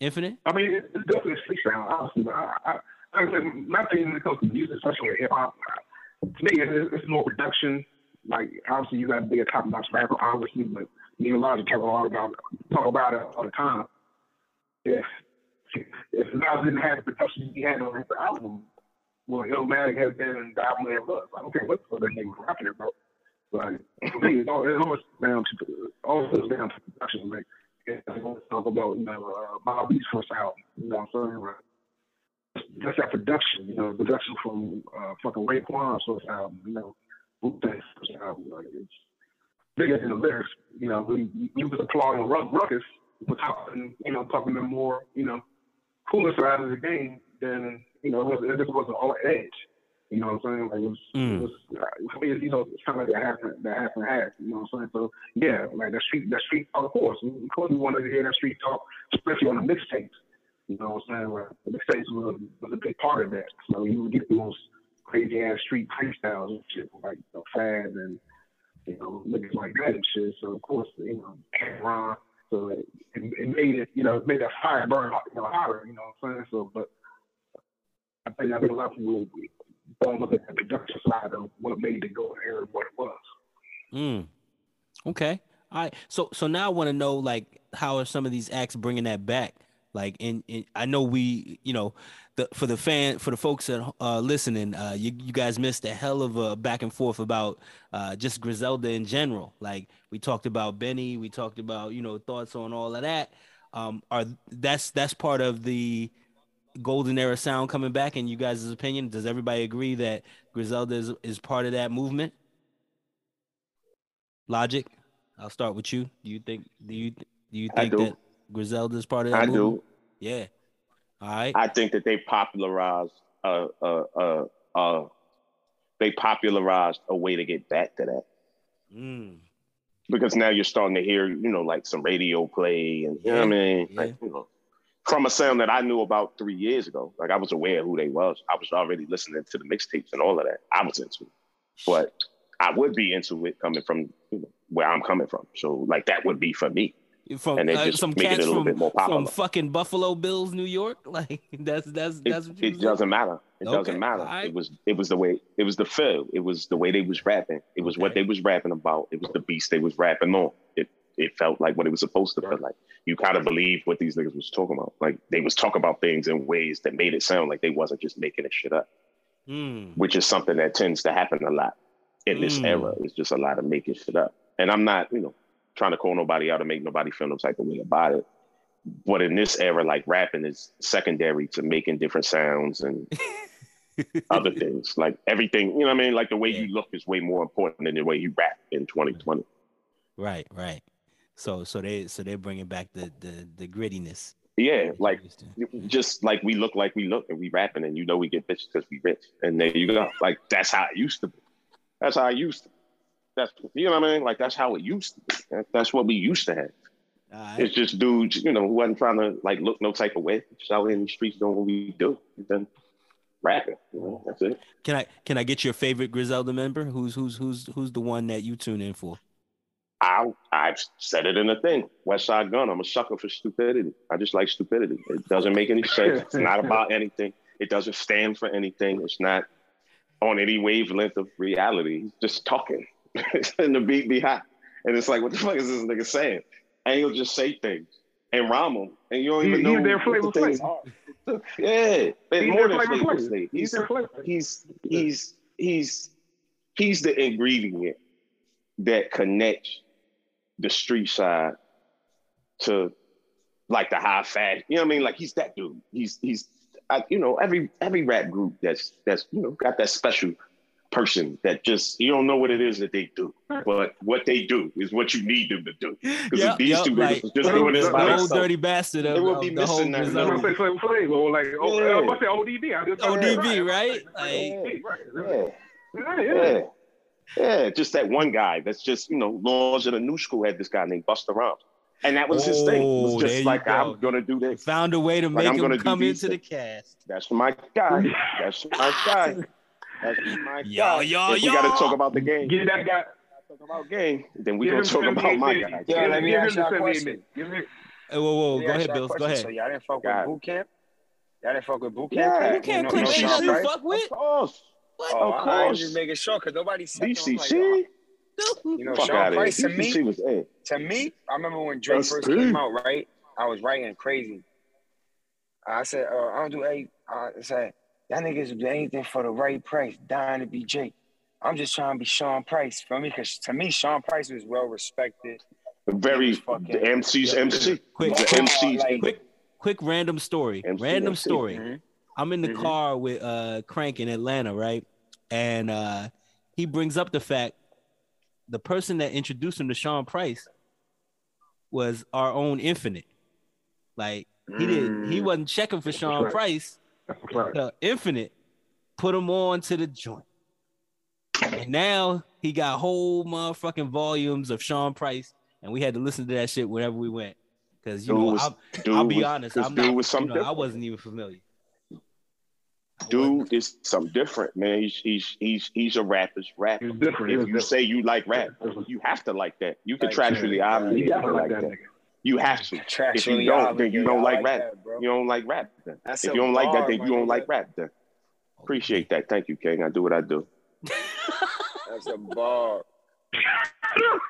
Infinite? I mean, it's definitely street sound, honestly. I, I, I, my thing when it comes to music, especially hip hop, to me, it's, it's more production. Like obviously, you got to be a top notch rapper, obviously, but me and Logic talk a lot about talk about it all the time. If if Nas didn't have the production he had on his album, well, Illmatic has been the album that was. I don't care what the nigga was rapping about. Like for me, it always, down to always down to production. Like yeah, I always talk about you know uh, Bob B's first album. You know what I'm saying? Like, that's that production. You know, production from uh, fucking Raekwon's first album. You know, Wu Tang's first album. Like it's bigger than the lyrics. You know, we we was applauding Ruck Rawkus. We're talking, you know, talking to more, you know, cooler side of the game than you know, it, was, it just wasn't on edge. You know what I'm saying? Like it was, Mm. it was I mean, you know, it's kind of like that half that half and half. You know what I'm saying? So yeah, like that street, that street talk, of course, of course, we wanted to hear that street talk, especially on the mixtapes. You know what I'm saying? Like, the mixtapes was, was a big part of that. So you would get the most crazy ass street freestyles and shit, like know, Faz and you know niggas like that and shit. So of course, you know, Ron. So it, it, made it, you know, it made that fire burn, you know, hotter. You know what I'm saying? So, but I think I think a lot of people don't look at the production side of what made it go there what it was. Mm. Okay. All right. So so now I want to know like how are some of these acts bringing that back? Like in, in I know we you know the for the fan for the folks that uh listening uh you, you guys missed a hell of a back and forth about uh just Griselda in general. Like we talked about Benny, we talked about you know thoughts on all of that. Um are that's that's part of the golden era sound coming back in you guys' opinion? Does everybody agree that Griselda is, is part of that movement? Logic, I'll start with you. Do you think do you do you think do. that Griselda is part of that I movement? do. Yeah. All right. I think that they popularized uh uh uh uh they popularized a way to get back to that. Mm. Because now you're starting to hear, you know, like some radio play and you know what I mean? Yeah. Like, you know, from a sound that I knew about three years ago. Like I was aware of who they was. I was already listening to the mixtapes and all of that. I was into it. But I would be into it coming from you know, where I'm coming from. So like that would be for me. From and they uh, some make it a cats little from, bit more from fucking Buffalo Bills, New York. (laughs) Like that's that's It, that's what it doesn't matter. It Okay, doesn't matter. It was it was the way it was the feel. It was the way they was rapping. It was what they was rapping about. It was the beast they was rapping on. It it felt like what it was supposed to feel like. You kind of believe what these niggas was talking about. Like they was talking about things in ways that made it sound like they wasn't just making it shit up, Mm. which is something that tends to happen a lot in this Mm. era. It's just a lot of making shit up. And I'm not, you know, trying to call nobody out and make nobody feel no type of way about it. But in this era, like rapping is secondary to making different sounds and (laughs) other things. Like everything, you know what I mean? Like the way Yeah. you look is way more important than the way you rap in 2020. Right, right. So so they so they're bringing back the the the grittiness. Yeah, like just like we look like we look and we rapping and you know we get bitches because we rich. And there you go. Like that's how it used to be. That's how I used to. That's you know what I mean? Like that's how it used to be. That's what we used to have. All right. It's just dudes, you know, who wasn't trying to like look no type of way. Just out in the streets doing what we do. And then rapping. You know, that's it. Can I can I get your favorite Griselda member? Who's who's who's who's the one that you tune in for? I I've said it in a thing. Westside Gunn. I'm a sucker for stupidity. I just like stupidity. It doesn't make any sense. It's (laughs) not about anything. It doesn't stand for anything. It's not on any wavelength of reality. He's just talking. (laughs) and the beat be hot. And it's like, what the fuck is this nigga saying? And he'll just say things and rhyme them. And you don't He- even he's know their what Flavor the things are. (laughs) Yeah. He's more than Flavor Flavor Flav. Flav. He's He's he's he's he's he's the ingredient that connects the street side to like the high fat. You know what I mean? Like he's that dude. He's he's I, you know every every rap group that's that's you know got that special person that just you don't know what it is that they do, but what they do is what you need them to do. Because Yep, if these yep, two like, niggas was just doing this the by the old themselves, dirty bastard of, They would of be the whole missing that I'm Griselda. gonna say Flavor Flav, like, oh, Yeah. I'm gonna say ODB. I just ODB, right? Right, right, yeah. Yeah, yeah. Yeah. Yeah, just that one guy that's just, you know, Laws of the New School had this guy named Busta Rhymes. And that was his thing. It Oh, was just like, go. I'm going to do this. Found a way to Like, make I'm him come these into the cast. That's my guy. (laughs) That's my guy. That's my Yo, guy. yo, if we got to talk about the game, Get that guy. talk about game, then we Give gonna talk about my guy. Yeah, Give let me ask y'all a 78 question. Give him- Hey, whoa, whoa, go ahead, y'all Bills. Go ahead. So y'all didn't fuck with boot camp? Y'all didn't fuck with boot camp? Yeah. right? You can't no, put shit you fuck with. Of course. What? Oh, Of course. I'm course. just making sure because nobody said that. I'm like, BCC? You know, Fuck Sean out of Price to me- was in. to me, I remember when Drake That's first true. came out, right? I was writing crazy. I said, uh, I don't do a. I said, that niggas do anything for the right price, dying to be Jake. I'm just trying to be Sean Price for me, because to me, Sean Price was well respected. Very, He fucking- the MC's Yeah. MC. Quick, the quick, MC's like- quick, quick random story. MC, random MC. story. Mhm. I'm in the Mhm. car with uh Crank in Atlanta, right? And uh he brings up the fact the person that introduced him to Sean Price was our own Infinite. Like he didn't he Mm. wasn't checking for Sean right. Price That's a fact. uh, Infinite put him on to the joint. And now he got whole motherfucking volumes of Sean Price, and we had to listen to that shit wherever we went. Because you Dude know, was- I'll, I'll be was- honest, I'm dude not, was you know, I wasn't even familiar. Dude is something different, man. He's he's he's he's a rapper's rapper. He different. He was If you different. say you like rap, you have to like that. You Like, contractually yeah, obligated He like like that that. Nigga. You have to. (laughs) If you don't, then you don't like like rap. that, bro. You don't like rap. Then That's if you don't like that, then you don't like rap. Then appreciate that. Thank you, King. I do what I do. That's a bar. (laughs)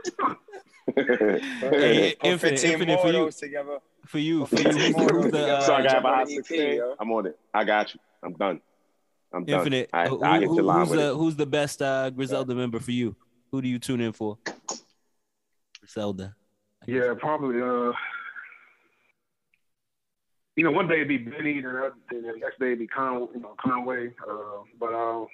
(laughs) Hey, Put Infinite, Infinite for you. those together. For you, for you, who's, 15 more of who's those the together. so I uh, got jump about on high the EP, 16. yo. I'm on it. I got you. I'm done. I'm done. Infinite? I, who- I hit who- the line who's with the it. who's the best uh, Griselda member for you? Who do you tune in for? Griselda. Yeah, probably. Uh, you know, one day it'd be Benny, the, other, the next day it'd be Con, you know, Conway. Uh, but uh,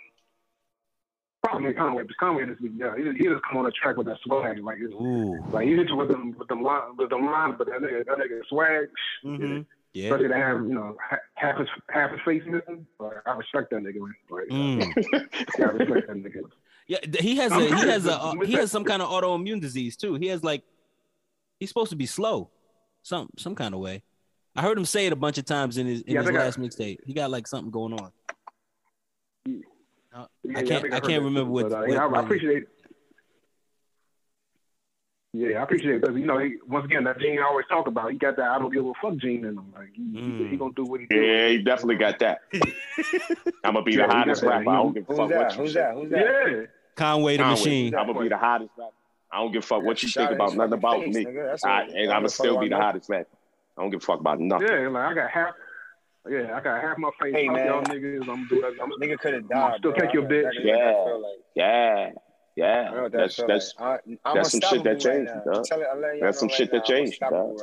probably Conway, because Conway just yeah, he, he just come on the track with that swag, like it's, Ooh. like he hit you with them with them line, with them lines, but that nigga, that nigga swag, Mm-hmm. Yeah. especially to have you know half his half his face missing. Like, I respect that nigga. Like, Mm. (laughs) yeah, I respect that nigga. (laughs) Yeah, he has a he has a uh, he has some kind of autoimmune disease too. He has like he's supposed to be slow, some some kind of way. I heard him say it a bunch of times in his in Yeah, his think I- last mixtape. He got like something going on. Yeah, I can't- think I heard can't remember too, what- but, uh, what- I, what- I appreciate. Yeah, I appreciate it because you know he, once again that gene I always talk about. He got that I don't give a fuck gene in him. Like he, Mm. he gonna do what he do. Yeah, he definitely got that. (laughs) I'm gonna be Yeah, the hottest rapper. I don't give a Who's fuck that? what you Who's that? Who's that? Yeah, Conway the Conway, machine. I'm gonna be the hottest rapper. I don't give a fuck what you think about nothing about face, me. nigga. I, and I'm gonna still be the hottest rapper. I don't give a fuck about nothing. yeah. Like I got half. Yeah, I got half my face. Hey, man. y'all niggas. I'm gonna do that. I'm, Nigga could have died. Still bro. take your bitch. exactly what that Yeah. like. Yeah, yeah. I know what that That's that's like. I, that's some shit that changed, right now. dog. Tell it- I'm letting y'all That's some shit that changed, right now.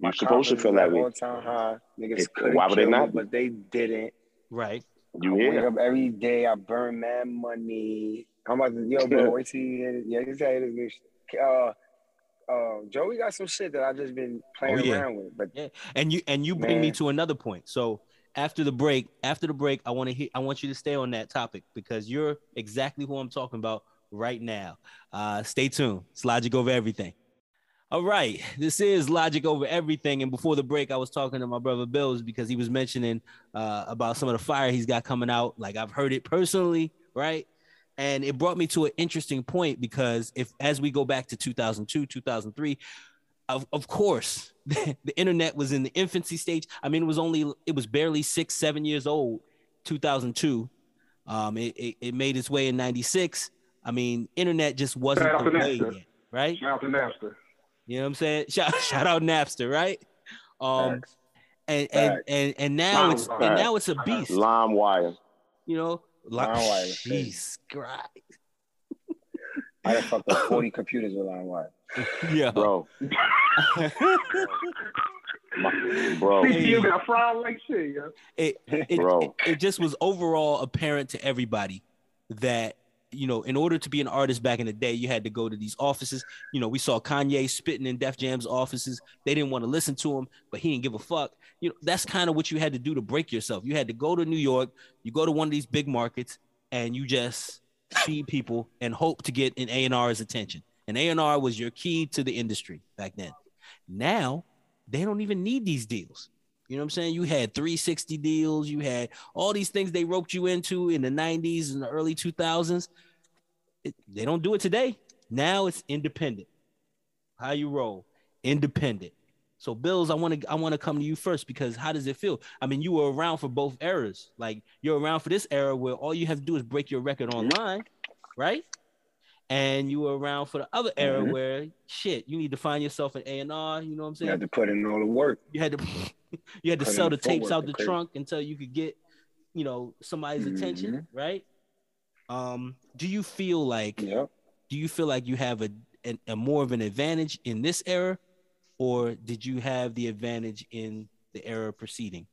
My you're supposed to feel that way. all-time high. Niggas It- why would they not? But they didn't. Right. You I wake hear? up every day. I burn mad money. I'm about to yo, bro. Wait till you. Yeah, you tell you this shit. Uh, uh, Joey got some shit that I've just been playing Oh, yeah. around with, but yeah, And you and you bring me to another point. So after the break, after the break, I want to hear I want you to stay on that topic because you're exactly who I'm talking about right now. Uh stay tuned. It's logic over everything. All right, this is logic over everything. And before the break, I was talking to my brother Bills because he was mentioning uh, about some of the fire he's got coming out. Like I've heard it personally, right? And it brought me to an interesting point because if, as we go back to 2002, 2003, of, of course, (laughs) the internet was in the infancy stage. I mean, it was only, it was barely six, seven years old, 2002. Um, it, it, it made its way in 96. I mean, internet just wasn't Shout out the way Napster. yet, right? shout out to Napster. You know what I'm saying? (laughs) Shout, shout out Napster, right? Um, and, and and and now it's and now it's a beast. Lime wire. You know, like LimeWire is crazy. jeez, Christ. I done fucked up 40 (laughs) computers with LimeWire. yeah, Bro. My- bro. He still got fried like shit, yo. it it, Bro. it it just was overall apparent to everybody that you know in order to be an artist back in the day you had to go to these offices you know we saw kanye spitting in def jam's offices they didn't want to listen to him but he didn't give a fuck you know that's kind of what you had to do to break yourself you had to go to new york you go to one of these big markets and you just feed people and hope to get an a&r's attention and a&r was your key to the industry back then now they don't even need these deals you know what I'm saying? You had 360 deals, you had all these things they roped you into in the 90s and the early 2000s. It- they don't do it today. Now it's independent. How you roll, independent. So Bills, I want to I want to come to you first because how does it feel? I mean, you were around for both eras. Like you're around for this era where all you have to do is break your record online, right? And you were around for the other era Mhm. where shit, you need to find yourself an A and R. You know what I'm saying? You had to put in all the work. you had to (laughs) you had to Put sell the tapes out the trunk until you could get you know somebody's attention Mhm. right um do you feel like Yep. do you feel like you have a, a, a more of an advantage in this era or did you have the advantage in the era preceding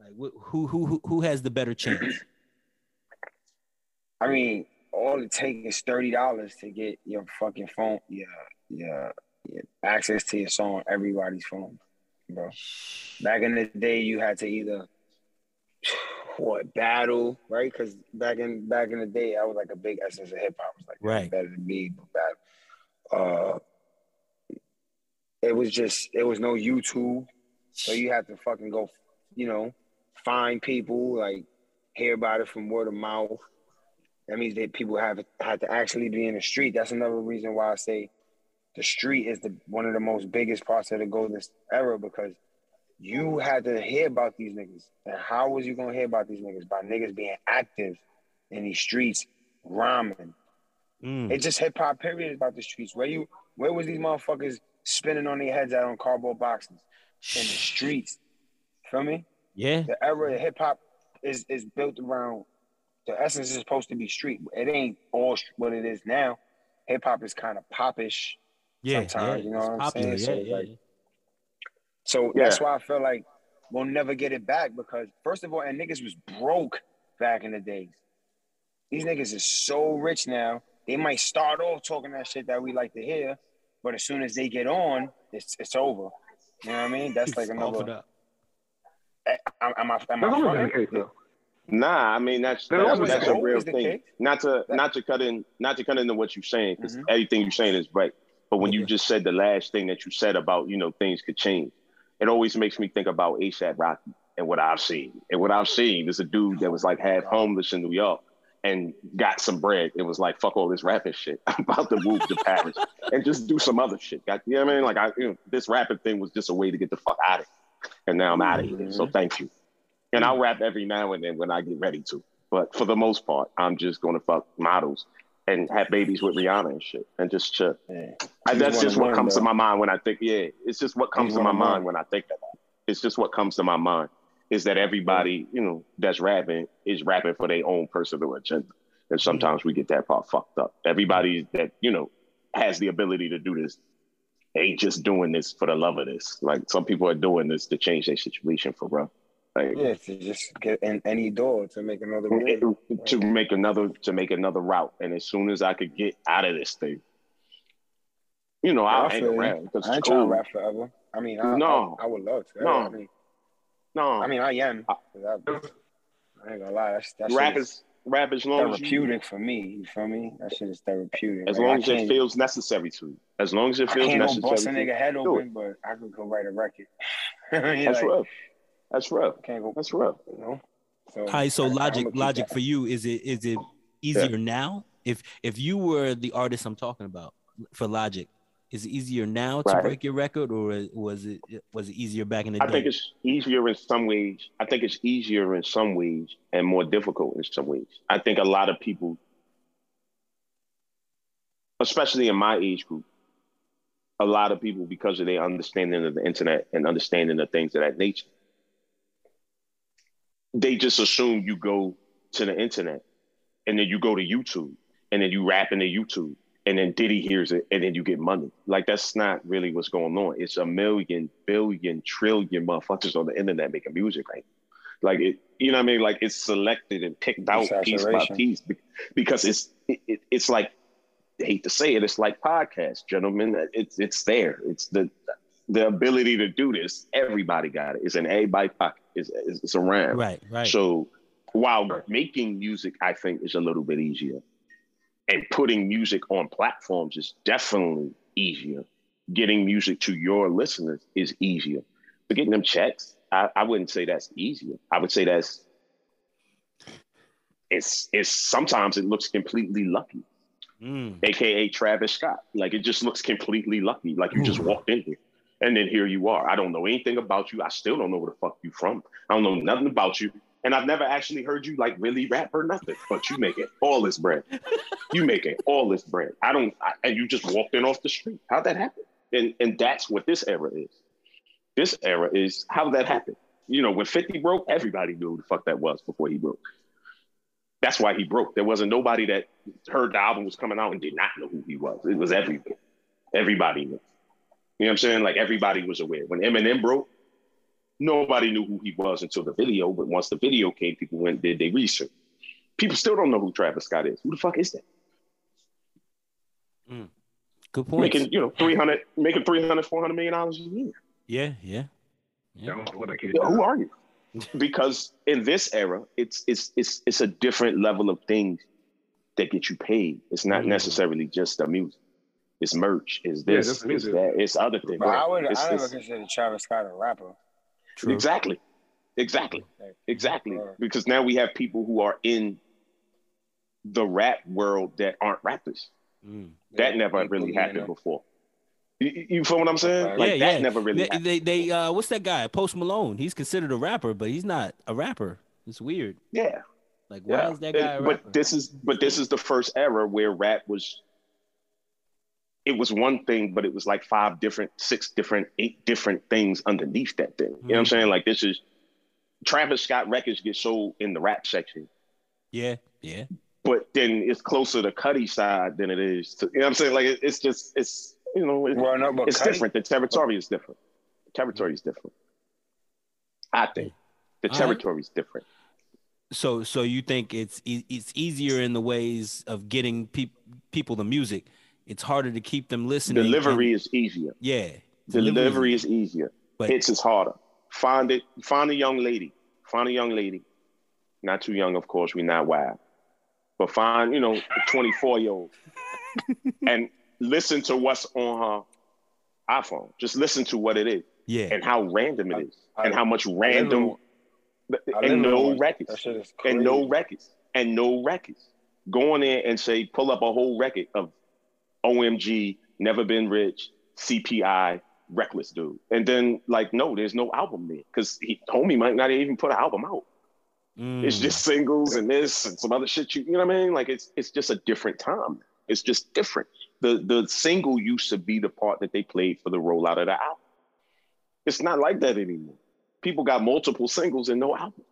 like who who who, who has the better chance I mean, all it takes is thirty dollars to get your fucking phone, yeah, yeah, yeah, access to your song on everybody's phone, bro. Back in the day, you had to either (sighs) what battle, right? Because back in back in the day, I was like a big essence of hip hop. Was like Right. better than me, but battle. Uh, it was just it was no YouTube, so you had to fucking go, you know, find people like hear about it from word of mouth. That means that people have had to actually be in the street. That's another reason why I say the street is the one of the most biggest parts of the golden era because you had to hear about these niggas. And how was you gonna hear about these niggas? By niggas being active in these streets, rhyming. Mm. It's just hip hop period about the streets. Where you where was these motherfuckers spinning on their heads out on cardboard boxes in the streets? Feel me? Yeah. The era of hip hop is is built around the essence is supposed to be street. It ain't all what it is now. Hip hop is kind of popish. Yeah. Sometimes, yeah. you know It's what I'm popular. saying? So Yeah, it's yeah, like- yeah. So Yeah. that's why I feel like we'll never get it back because first of all, and niggas was broke back in the days. These niggas is so rich now. They might start off talking that shit that we like to hear, but as soon as they get on, it's it's over. You know what I mean? That's like It's offered another. up. Am, am I am That's I always been the fronting? case, though. Nah, I mean that's That that's, that's a real thing. case. Not to That- not to cut in not to cut into what you're saying because Mhm. everything you're saying is right. But when you just said the last thing that you said about you know things could change, it always makes me think about ASAP Rocky and what I've seen. And what I've seen is a dude that was like half homeless in New York and got some bread. It was like fuck all this rapping shit. (laughs) I'm about to move to Paris and just do some other shit. Got you know what I mean? Like I you know this rapping thing was just a way to get the fuck out of here. And now I'm out of here. So thank you. And I'll rap every now and then when I get ready to. But for the most part, I'm just gonna fuck models and have babies with Rihanna and shit and just chill. I, that's just what one, comes though. to my mind when I think. Yeah, it's just what comes to my mind when I think that. It's just what comes to my mind is that everybody, you know, that's rapping is rapping for their own personal agenda, and sometimes we get that part fucked up. Everybody that you know has the ability to do this ain't just doing this for the love of this. Like some people are doing this to change their situation for real. Like Yeah, to just get in any door to make another move. to make another to make another route. And as soon as I could get out of this thing, you know, I'll I hang around I ain't trying to rap forever. I mean, I, No. I, I would love to. No. I mean, No, I mean, I am. I- 'Cause I, I ain't gonna lie. That's, that shit rap is is rap as long as you, therapeutic for me. You feel me? That shit is therapeutic. as Like, long I as it feels necessary to you. As long as it I feels can't go bust a necessary. to you. nigga head do open, but I could go write a record. (laughs) You That's like, rough. That's rough. Can't go. That's rough. You know. So, All right, so I- logic, logic that. for you is it is it easier now? If if you were the artist I'm talking about for logic, is it easier now to Right. break your record, or was it was it easier back in the I day? I think it's easier in some ways. I think it's easier in some ways and more difficult in some ways. I think a lot of people, especially in my age group, a lot of people, because of their understanding of the internet and understanding of things of that nature, they just assume you go to the internet and then you go to YouTube and then you rap into YouTube and then Diddy hears it and then you get money. Like that's not really what's going on. It's a million, billion, trillion motherfuckers on the internet making music right. Like it, you know what I mean? Like it's selected and picked out piece by piece because it's it, it, it's like I hate to say it, it's like podcast, gentlemen. It's it's there. It's the the ability to do this. Everybody got it. It's in everybody's pocket. It's, it's, it's around. right, right. So while making music, I think is a little bit easier, and putting music on platforms is definitely easier. Getting music to your listeners is easier. But getting them checks, I, I wouldn't say that's easier. I would say that's it's it's sometimes it looks completely lucky, Mm. aka Travis Scott. Like it just looks completely lucky. Like you just walked in here. And then here you are. I don't know anything about you. I still don't know where the fuck you from. I don't know nothing about you. And I've never actually heard you like really rap or nothing. But you making all this bread. You making all this bread. I don't. I, and you just walked in off the street. How'd that happen? And and that's what this era is. This era is how that happened. You know, when 50 broke, everybody knew who the fuck that was before he broke. That's why he broke. There wasn't nobody that heard the album was coming out and did not know who he was. It was everybody. Everybody knew. You know what I'm saying? Like everybody was aware. When Eminem broke, nobody knew who he was until the video. But once the video came, people went and did their research. People still don't know who Travis Scott is. Who the fuck is that? Good point. Making, you know, 300, making 300, 400 million dollars a year. Yeah, yeah. I don't know what that kid Yeah, who are you? (laughs) because in this era, it's it's it's it's a different level of things that get you paid. It's not Mm. necessarily just the music. It's merch. It's this. just it's that. It's other things. But I would, It's- I never consider Travis Scott a rapper. True. Exactly. Exactly. Exactly. Because now we have people who are in the rap world that aren't rappers. Mm. That yeah, never really happened you before. You, you feel what I'm saying? Yeah, Like yeah, that yeah. never really They, happened. they, they, uh, what's that guy? Post Malone. He's considered a rapper, but he's not a rapper. It's weird. yeah. Like, why Yeah. is that guy a but this is but this is the first era where rap was it was one thing, but it was like five different, six different, eight different things underneath that thing. You know what I'm Mhm. saying? Like this is Travis Scott records get sold in the rap section, yeah, yeah. but then it's closer to Cudi side than it is to you know what I'm saying? Like it, it's just it's you know it- Well, no, it's Cudi- different. The territory is different. The territory is different. I think the territory is different. So, so you think it's it's easier in the ways of getting peop- people the music? It's harder to keep them listening. Delivery and- is easier. yeah. Delivery is easier. But- Hits is harder. Find it. Find a young lady. Find a young lady. Not too young, of course. We're not wild. But find, you know, a 24 year old (laughs) and listen to what's on her iPhone. Just listen to what it is yeah. and how random it is I- and how much I live random in- and no one. Records shit is and no crazy. records and no records. Go in there and say, pull up a whole record of OMG, Never Been Rich, CPI, Reckless Dude. And then, like, no, there's no album there because he homie might not even put an album out. It's Mm. just singles and this and some other shit. You, you know what I mean? Like, it's it's just a different time. It's just different. The the single used to be the part that they played for the rollout of the album. It's not like that anymore. People got multiple singles and no album,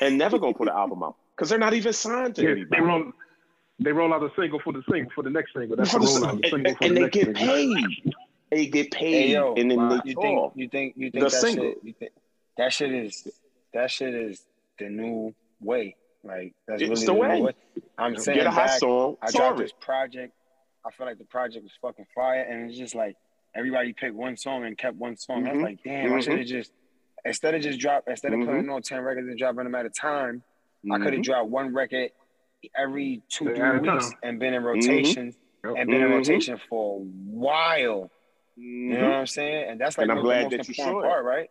and never gonna put an album out because they're not even signed to Yeah, anybody. they roll they roll out a single for the single for the next single. That's For the the- rollout. The and, single for and the they next get single. paid. They get paid, Hey yo, and then wow, they you tour. think you think you think The that single. shit? You think that shit is that shit is the new way? Like that's It's really the the, way. way. I'm saying Get a hot song, I tour dropped this project. I feel like the project was fucking fire, and it's just like everybody picked one song and kept one song. I was like, damn, I Mhm. should have just instead of just drop instead of Mhm. putting on ten records and dropping them at a time. I could have dropped one record every two Yeah, three weeks and been in rotation Yep. and been in Mhm. rotation for a while. You know Mhm. what I'm saying? And that's like And I'm the glad most that you important saw it. part, right?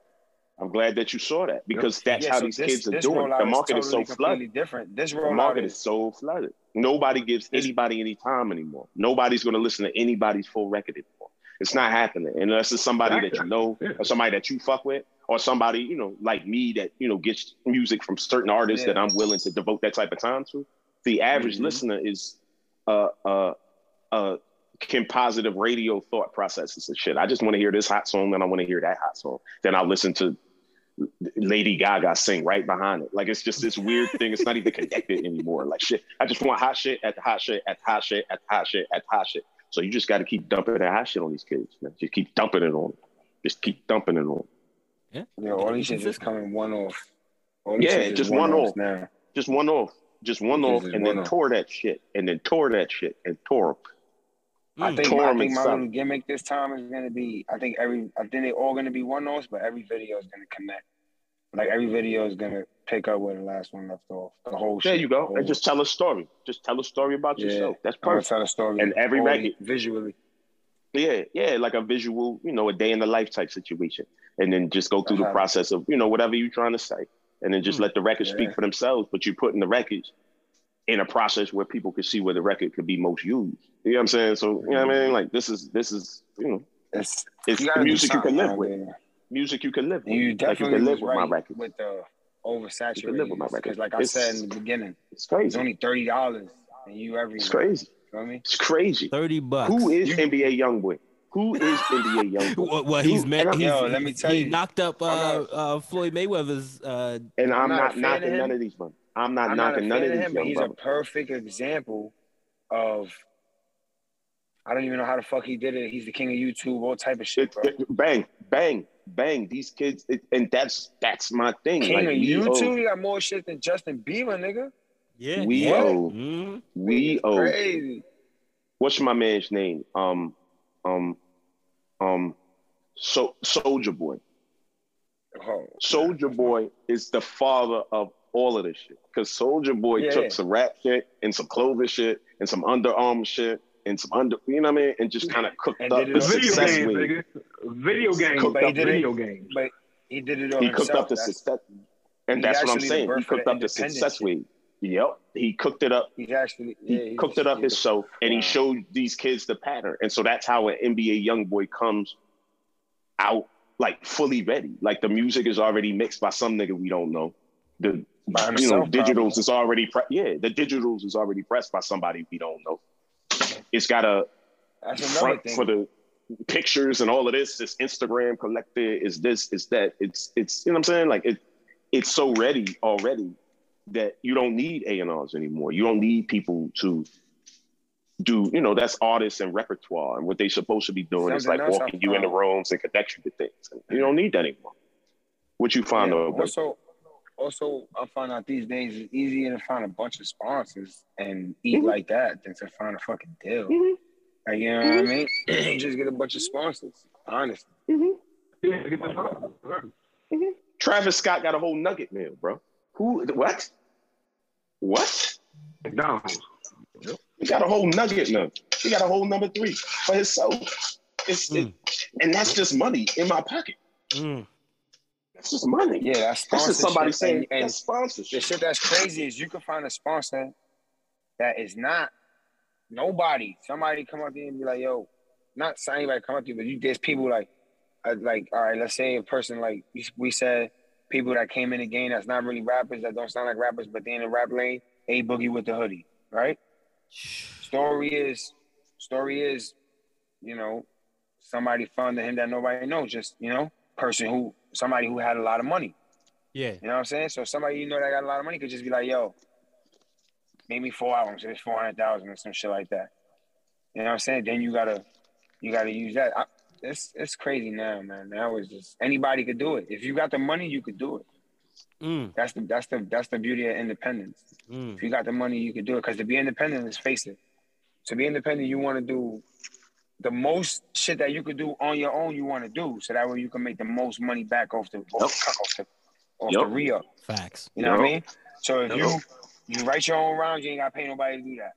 I'm glad that you saw that because that's Yeah, how so these this- kids are this doing. The market is, totally so completely flooded. different. This The market is is so flooded. Nobody gives anybody any time anymore. Nobody's going to listen to anybody's full record anymore. It's not happening unless it's somebody that you know Yeah. or somebody that you fuck with or somebody you know like me that you know gets music from certain artists Yeah. that I'm willing to devote that type of time to. The average Mhm. listener is uh uh uh compositive radio thought processes and shit. I just want to hear this hot song, then I want to hear that hot song. Then I'll listen to Lady Gaga sing right behind it. Like it's just this weird thing. It's not even connected anymore. Like shit. I just want hot shit at hot shit at hot shit at hot shit at hot shit. So you just got to keep dumping that hot shit on these kids, man. Just keep dumping it on them. Just keep dumping it on them. Yeah. you know, all these shit just coming one off. All Yeah, just one one-offs off. now. Just one off. Just one Just off is and one then off. tore that shit and then tore that shit and tore 'em. I think, Tore I 'em think my stuff. little gimmick this time is gonna be. I think every. I think they're all gonna be one offs, but every video is gonna connect. Like every video is gonna pick up where the last one left off. The whole. There shit. you go. Whole- And just tell a story. Just tell a story about Yeah. yourself. That's I'm gonna perfect. tell a story. And every record- visually. Yeah, yeah, like a visual, you know, a day in the life type situation. And then just go through the process of, you know, whatever you're trying to say. And then just Hmm. let the record speak for themselves, but you're putting the records in a process where people can see where the record could be most used. You know what I'm saying? So, you know what I mean? Like this is this is, you know, It's it's you gotta music you can live out with. there. Music you can live with. And you like you definitely can live was with my right records. with the You can live with my records. Because like I It's- said in the beginning, It's crazy. it's only thirty dollars, and you every. It's crazy. You know what I mean? It's crazy. Thirty bucks. Who is You- NBA Youngboy? Who is NBA Youngboy? Well, well, he's Dude, met. He's, Yo, let me tell he you. knocked up uh, uh, Floyd Mayweather's. Uh, And I'm, I'm not not, knocking of none of these men. I'm not I'm not knocking none of of these him, but young he's a perfect example of. I don't even know how the fuck he did it. He's the king of YouTube, all type of shit, bro. it- bang, bang, bang. These kids, it, and that's that's my thing. King like, of YouTube, owe, he got more shit than Justin Bieber, nigga. yeah. we yeah. owe, Mhm. we owe. Crazy. What's my man's name? Um, um, um, so Soulja Boy. Oh, Soulja Boy is the father of all of this shit. Because Soulja Boy Yeah, took yeah. some rap shit and some clothing shit and some underarm shit and some under, you know what I mean, and just kind of cooked And up the Video success weed. nigga. Video games. Cooked up video games. but he did it all He himself. cooked up the That's- success, and that's what I'm saying. He cooked up the success shit. Yep, he cooked it up. He's actually He yeah, he cooked it up he's his a- show, and he showed these kids the pattern. And so that's how an NBA young boy comes out like fully ready. Like the music is already mixed by some nigga we don't know. The By you know himself, digitals probably. is already pre- yeah the digitals is already pressed by somebody we don't know. It's got a That's another front thing. for the pictures and all of this. It's Instagram collected. Is this? Is that? It's it's you know what I'm saying. Like it, it's so ready already that you don't need A and R's anymore. You don't need people to do. You know that's artists and repertoire and what they're supposed to be doing is like walking you in the rooms and connect you to things. And you don't need that anymore. What you find Yeah, though? also, also, I find out these days it's easier to find a bunch of sponsors and eat Mhm. like that than to find a fucking deal. Mhm. Like, you know what I mean? (clears throat) you Just get a bunch of sponsors. Honestly, Yeah, get this up. Travis Scott got a whole nugget meal, bro. Who? What? What? McDonald's. He got a whole nugget now. He got a whole number three for his soul. It's it, and that's just money in my pocket. Mm. That's just money. yeah, that's that's just somebody saying And, and that's sponsorship. the shit that's crazy is you can find a sponsor that is not nobody. Somebody come up to you and be like, "Yo," not saying anybody come up to you, but you there's people like, uh, like all right, let's say a person like we, we said people that came in the game that's not really rappers that don't sound like rappers, but they in the rap lane. A boogie with the hoodie, right? Story is, story is, you know, somebody funded him that nobody knows. Just you know, person who somebody who had a lot of money. Yeah. You know what I'm saying? So somebody you know that got a lot of money could just be like, yo, make me four albums, it's four hundred thousand or some shit like that. You know what I'm saying? Then you gotta you gotta use that. I, it's it's crazy now, man. Now was just anybody could do it. If you got the money, you could do it. Mm. That's the that's the that's the beauty of independence. Mm. If you got the money, you could do it. Because to be independent, let's face it. To be independent, you want to do the most shit that you could do on your own. You want to do so that way you can make the most money back off the off, off the off the Yep. re-up. Facts. You know what I mean? So if Yup. you you write your own rhymes, you ain't got to pay nobody to do that.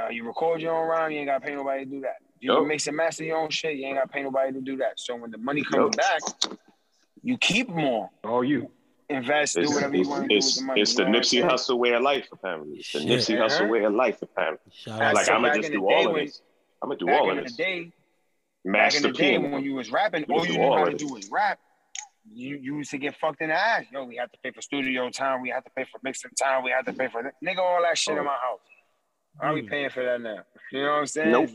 Uh, you record your own rhyme, you ain't got to pay nobody to do that. You Yup. can mix and master your own shit, you ain't got to pay nobody to do that. So when the money comes Yup. back, you keep more, All you. invest, do whatever you want to do with it's, the money. it's you know Nipsey? Hussle way of life, apparently. It's the Shit. Nipsey Hussle Uh-huh. way of life, apparently. Shout out. Like so I'm gonna just do all of when- this. I'm gonna do all of the this. day, back in Master the day when you was rapping, You all you knew all how to do was rap. You, you used to get fucked in the ass. Yo, we had to pay for studio time. We had to pay for mixing time. We had to pay for nigga all that shit in my house. Why are we Mm. paying for that now? You know what I'm saying? Nope.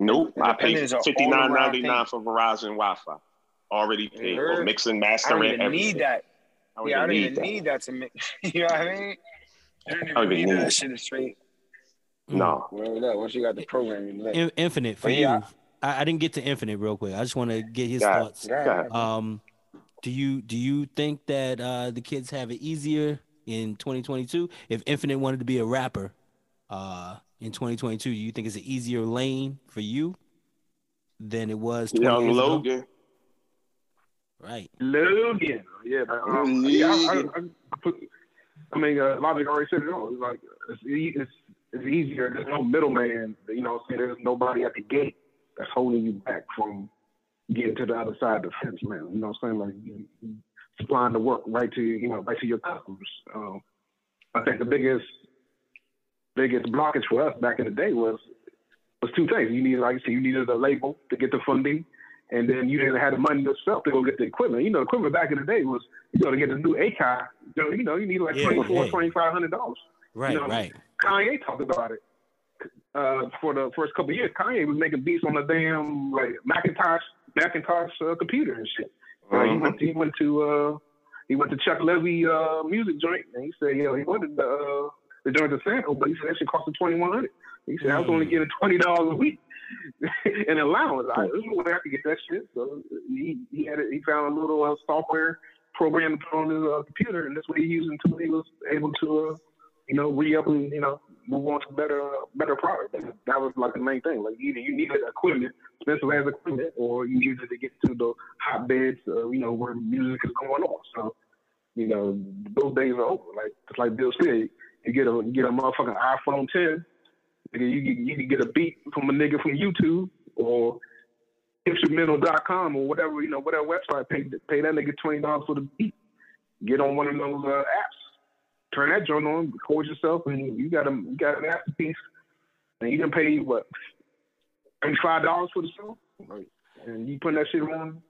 Nope. I paid Independence are fifty all nine around ninety nine for Verizon Wi-Fi. Already paid for Heard. mixing, I mastering, don't even everything. need that. I don't yeah, I don't even even need that. need that to mix. (laughs) You know what I mean? I don't even I don't even need need that it. shit is straight. Mm. No. Word up. Once you got the program, you. In- Infinite for But you. yeah, I, I didn't get to Infinite real quick. I just want to get his Yeah. thoughts. Yeah. Um, do you do you think that uh, the kids have it easier in 2022? If Infinite wanted to be a rapper uh, in 2022, do you think it's an easier lane for you than it was 20 Young years ago? Logan. Right. Logan. Yeah, like, um, yeah. I, I, I, put, I mean, uh, Logic already said it all. It's like it's, it's it's easier. There's no middleman. You know, what I'm saying there's nobody at the gate that's holding you back from getting to the other side of the fence, man. You know what I'm saying? Like you, you supplying the work right to you know right to your customers. Um, I think the biggest biggest blockage for us back in the day was was two things. You needed, like I said, you needed a label to get the funding, and then you didn't have the money yourself to go get the equipment. You know, equipment back in the day was you know to get a new Akai, you know, you need like Yeah, twenty four, yeah. twenty five hundred dollars. Right. You know, right. Kanye talked about it uh, for the first couple of years. Kanye was making beats on the damn like Macintosh Macintosh uh, computer and shit. Uh, he Mhm. went he went to uh, he went to Chuck Levy uh, music joint and he said, you know, he wanted the uh, the joint to sample, but he said that shit cost him twenty one hundred. He said I was only Mm. getting twenty dollars a week (laughs) in allowance. I there's no way I could get that shit. So he he had it, he found a little uh, software program to put on his uh, computer, and that's what he used until he was able to uh, you know re up and you know move on to better better product. That, that was like the main thing. Like either you needed equipment, expensive as equipment, or you needed to get to the hotbeds, uh, you know, where music is going on. So, you know, those days are over. Like just like Bill said, you get a you get a motherfucking iPhone 10, nigga, you you can get a beat from a nigga from YouTube or instrumental.com or whatever, you know, whatever website pay pay that nigga twenty dollars for the beat. Get on one of those uh, apps, turn that joint on, record yourself, and you got a you got an masterpiece. And you can pay what thirty five dollars for the song, and you put that shit on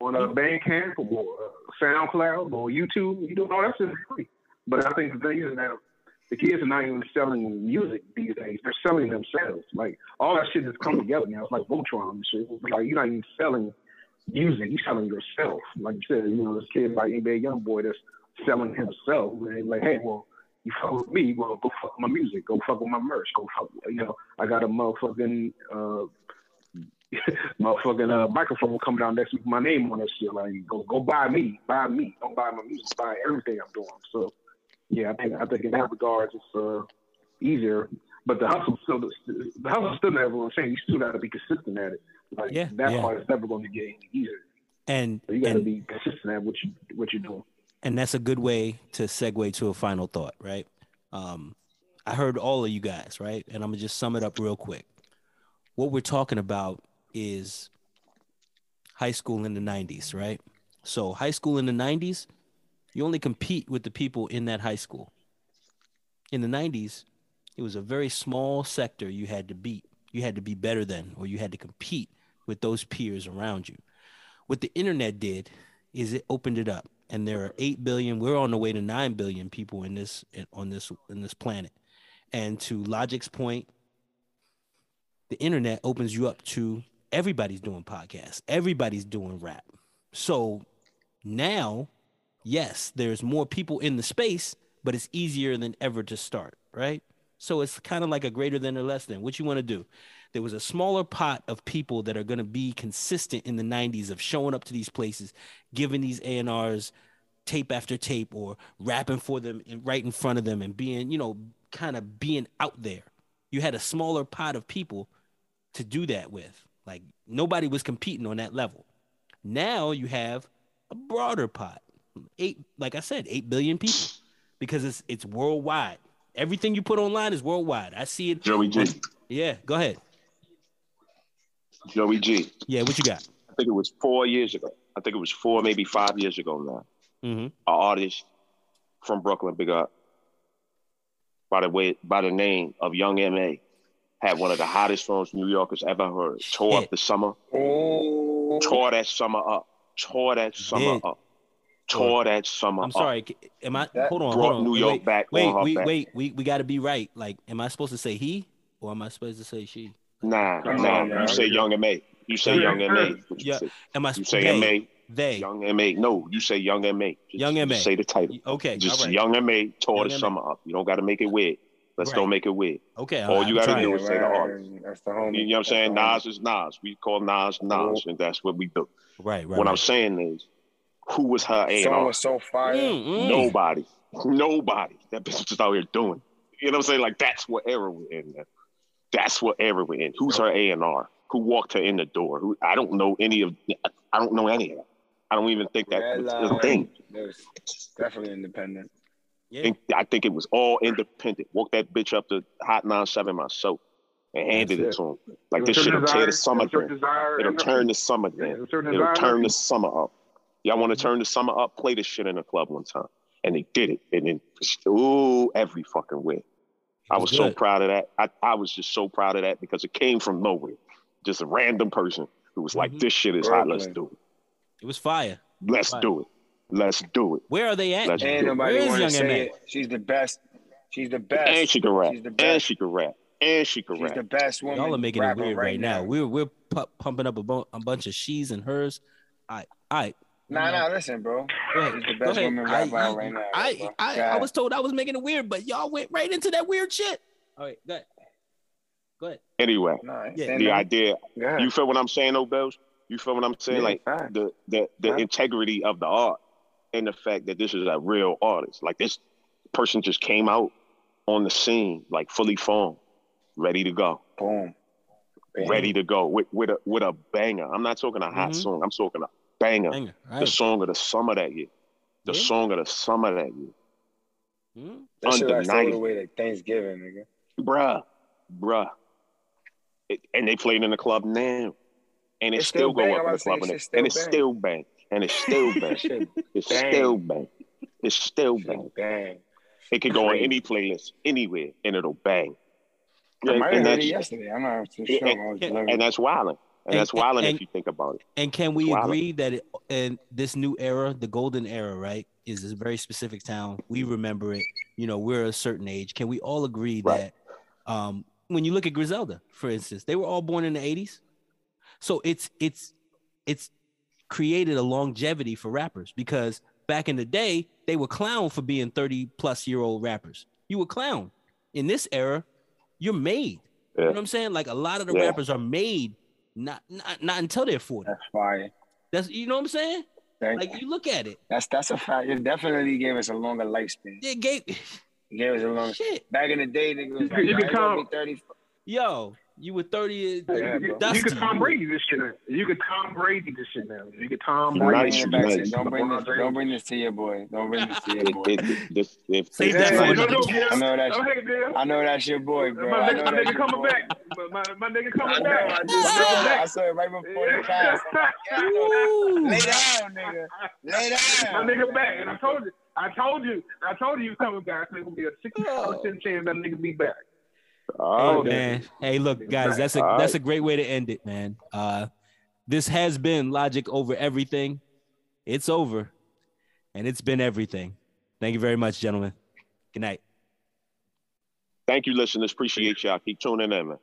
on a Bandcamp or uh, SoundCloud or YouTube. You doing all that shit for free. But I think the thing is that the kids are not even selling music these days. They're selling themselves. Like all that shit has come together now. It's like Voltron and shit. Like you're not even selling music. You're selling yourself. Like you said, you know, this kid like NBA YoungBoy that's selling himself. And like, hey, well, you fuck with me, well, go fuck my music. Go fuck with my merch. Go fuck. You know, I got a motherfucking. Uh, (laughs) motherfucking uh, microphone coming down next with my name on that shit. Like, go go buy me, buy me, don't buy my music, buy everything I'm doing. So, yeah, I think I think in that regard it's uh, easier. But the hustle still the, hustle still never going to change. You still got to be consistent at it. Like Yeah, that yeah. part is never going to get any easier. And So you got to be consistent at what you what you're doing. and that's a good way to segue to a final thought, right? Um, I heard all of you guys, right? And I'm gonna just sum it up real quick. What we're talking about is high school in the 90s, right? So, high school in the 90s, you only compete with the people in that high school. In the 90s, it was a very small sector you had to beat. You had to be better than, or you had to compete with those peers around you. What the internet did is it opened it up, and there are eight billion. We're on the way to nine billion people in this on this in this planet. And to Logic's point, the internet opens you up to everybody's doing podcasts, everybody's doing rap. So now, yes, there's more people in the space, but it's easier than ever to start, right? So it's kind of like a greater than or less than. What you want to do? There was a smaller pot of people that are going to be consistent in the 90s of showing up to these places, giving these A&Rs tape after tape or rapping for them in, right in front of them and being, you know, kind of being out there. You had a smaller pot of people to do that with. Like nobody was competing on that level. Now you have a broader pot. Eight, like I said, eight billion people because it's it's worldwide. Everything you put online is worldwide. I see it. Joey G. Yeah, go ahead. Joey G. Yeah, what you got? I think it was four years ago. I think it was four, maybe five years ago now. Mm-hmm. An artist from Brooklyn, big up, by the way, by the name of Young M.A, had one of the hottest songs New Yorkers ever heard. Tore Shit. up the summer, Oh, tore that summer up, tore that summer Did. up, tore that summer I'm sorry. c- Am I? That hold on. brought Hold on. New wait, York wait, back Wait, on we back. wait. We we got to be right. Like, am I supposed to say he or am I supposed to say she? Nah, Come nah. on, you say Young and Ma. You say Yeah. Young M.A. What you Yeah. say? Am I? You sp- say they, Ma. They. Young M.A. No, you say Young M.A. Just, Young just Ma. say the title. Okay. Just all right. Young M.A tore Young the M.A. summer up. You don't got to make it weird. Let's Right. don't make it weird. Okay. all right, you gotta do is say the right, artist. That's the homie. You know what I'm saying? the. Nas is Nas. We call Nas Nas, and that's what we do. Right. Right. what I'm saying is, who was her A and Song R? was so fire. Mm, mm. Nobody. Nobody. That bitch was just out here doing. You know what I'm saying? Like that's what era we're in. Man. That's what era we're in. Who's her A and R? Who walked her in the door? Who I don't know any of. I don't know any of that. I don't even think that Red was a thing. It was definitely independent. Yeah. think, I think it was all independent. Woke that bitch up to Hot 97 myself and handed That's it to him. Like this shit'll tear the summer down. It'll turn the summer down. It'll turn the summer up. Y'all want to turn the summer up? Play this shit in a club one time. And they did it. And then, ooh, every fucking way. I was so proud of that. I, I was just so proud of that because it came from nowhere. Just a random person who was like, Mhm. this shit is hot. Let's Brooklyn. do it. It was fire. Let's Right. do it. Let's do it. Where are they at? Let's Ain't nobody Where is want to Young say it. She's the best. She's the best. And she can rap. She's the And she can rap. And she can She's rap. the best woman. Y'all are making it rapper weird right, now. now. We're we're pu- pumping up a, bu- a bunch of she's and hers. All right, all right. Nah, nah, listen, bro. Go ahead. She's the best ahead. woman I, rapper out right now. I, bro. I, I, was told I was making it weird, but y'all went right into that weird shit. All right, go ahead. Go ahead. Anyway, Nah, Yeah. the idea, you feel what I'm saying, though, Bells? You feel what I'm saying? Yeah, like fact. the the the Fact. integrity of the art and the fact that this is a real artist. Like this person just came out on the scene, like fully formed, ready to go, Boom. Bam. ready to go with with a with a banger. I'm not talking a hot Mhm. song. I'm talking a banger. Banger, The song of the summer that year. The Yeah. song of the summer that year. Mhm. That shit lasts all the way to Thanksgiving, nigga. Bruh, bruh. It, and they played in the club now. And it It's still still go up in the club. And, shit it, and it's still (laughs) bang. And it's still bang. Shit, It's bang. still bang. It's still bang. shit, bang. It could go on any playlist, anywhere, and it'll bang. I And, have and heard it that's, yesterday. I'm not too sure. I and- and that's wilding. And, And- that's and- if you think about it. And can we agree that it, in this new era, the golden era, right, is a very specific town. We remember it. You know, we're a certain age. Can we all agree Right. that um, when you look at Griselda, for instance, they were all born in the '80s, so it's it's it's created a longevity for rappers because back in the day they were clown for being 30 plus year old rappers. You were clown. In this era, you're made. You know what I'm saying? Like a lot of the Yeah. rappers are made not not not until they're 40. That's fire. That's you know what I'm saying? Thank Like you look at it. That's that's a fact. It definitely gave us a longer lifespan. It gave It gave us a longer. (laughs) shit. Back in the day, nigga was like, you "Yo, could I ain't gonna come- be 30. Yo, you were 30 uh, Yeah, you, could, you could Tom Brady this shit. now. You could Tom Brady this shit now. You could Tom Brady. Nice, it back to- nice. don't bring this. Don't bring this to your boy. Don't bring this to your boy. it, this, if, Save if that Hey, for hey, no, no, I know that. Oh, hey, Bill. I know that's your boy, bro. My I nigga, my nigga your coming boy. back. My, my, my nigga I coming know. back. I, My just, nigga I saw it right before the (laughs) cast. Like, yeah, I know. Ooh. Lay down, nigga. Lay down. My nigga back, and I told you, I told you, I told you, you coming back. It's gonna be a sixty percent oh. chance that nigga be back. Oh, Hey, man. Hey, look, guys, that's a that's a great way to end it, man. Uh this has been logic over everything. It's over. And it's been everything. Thank you very much, gentlemen. Good night. Thank you, listeners. Appreciate y'all. Keep tuning in, man.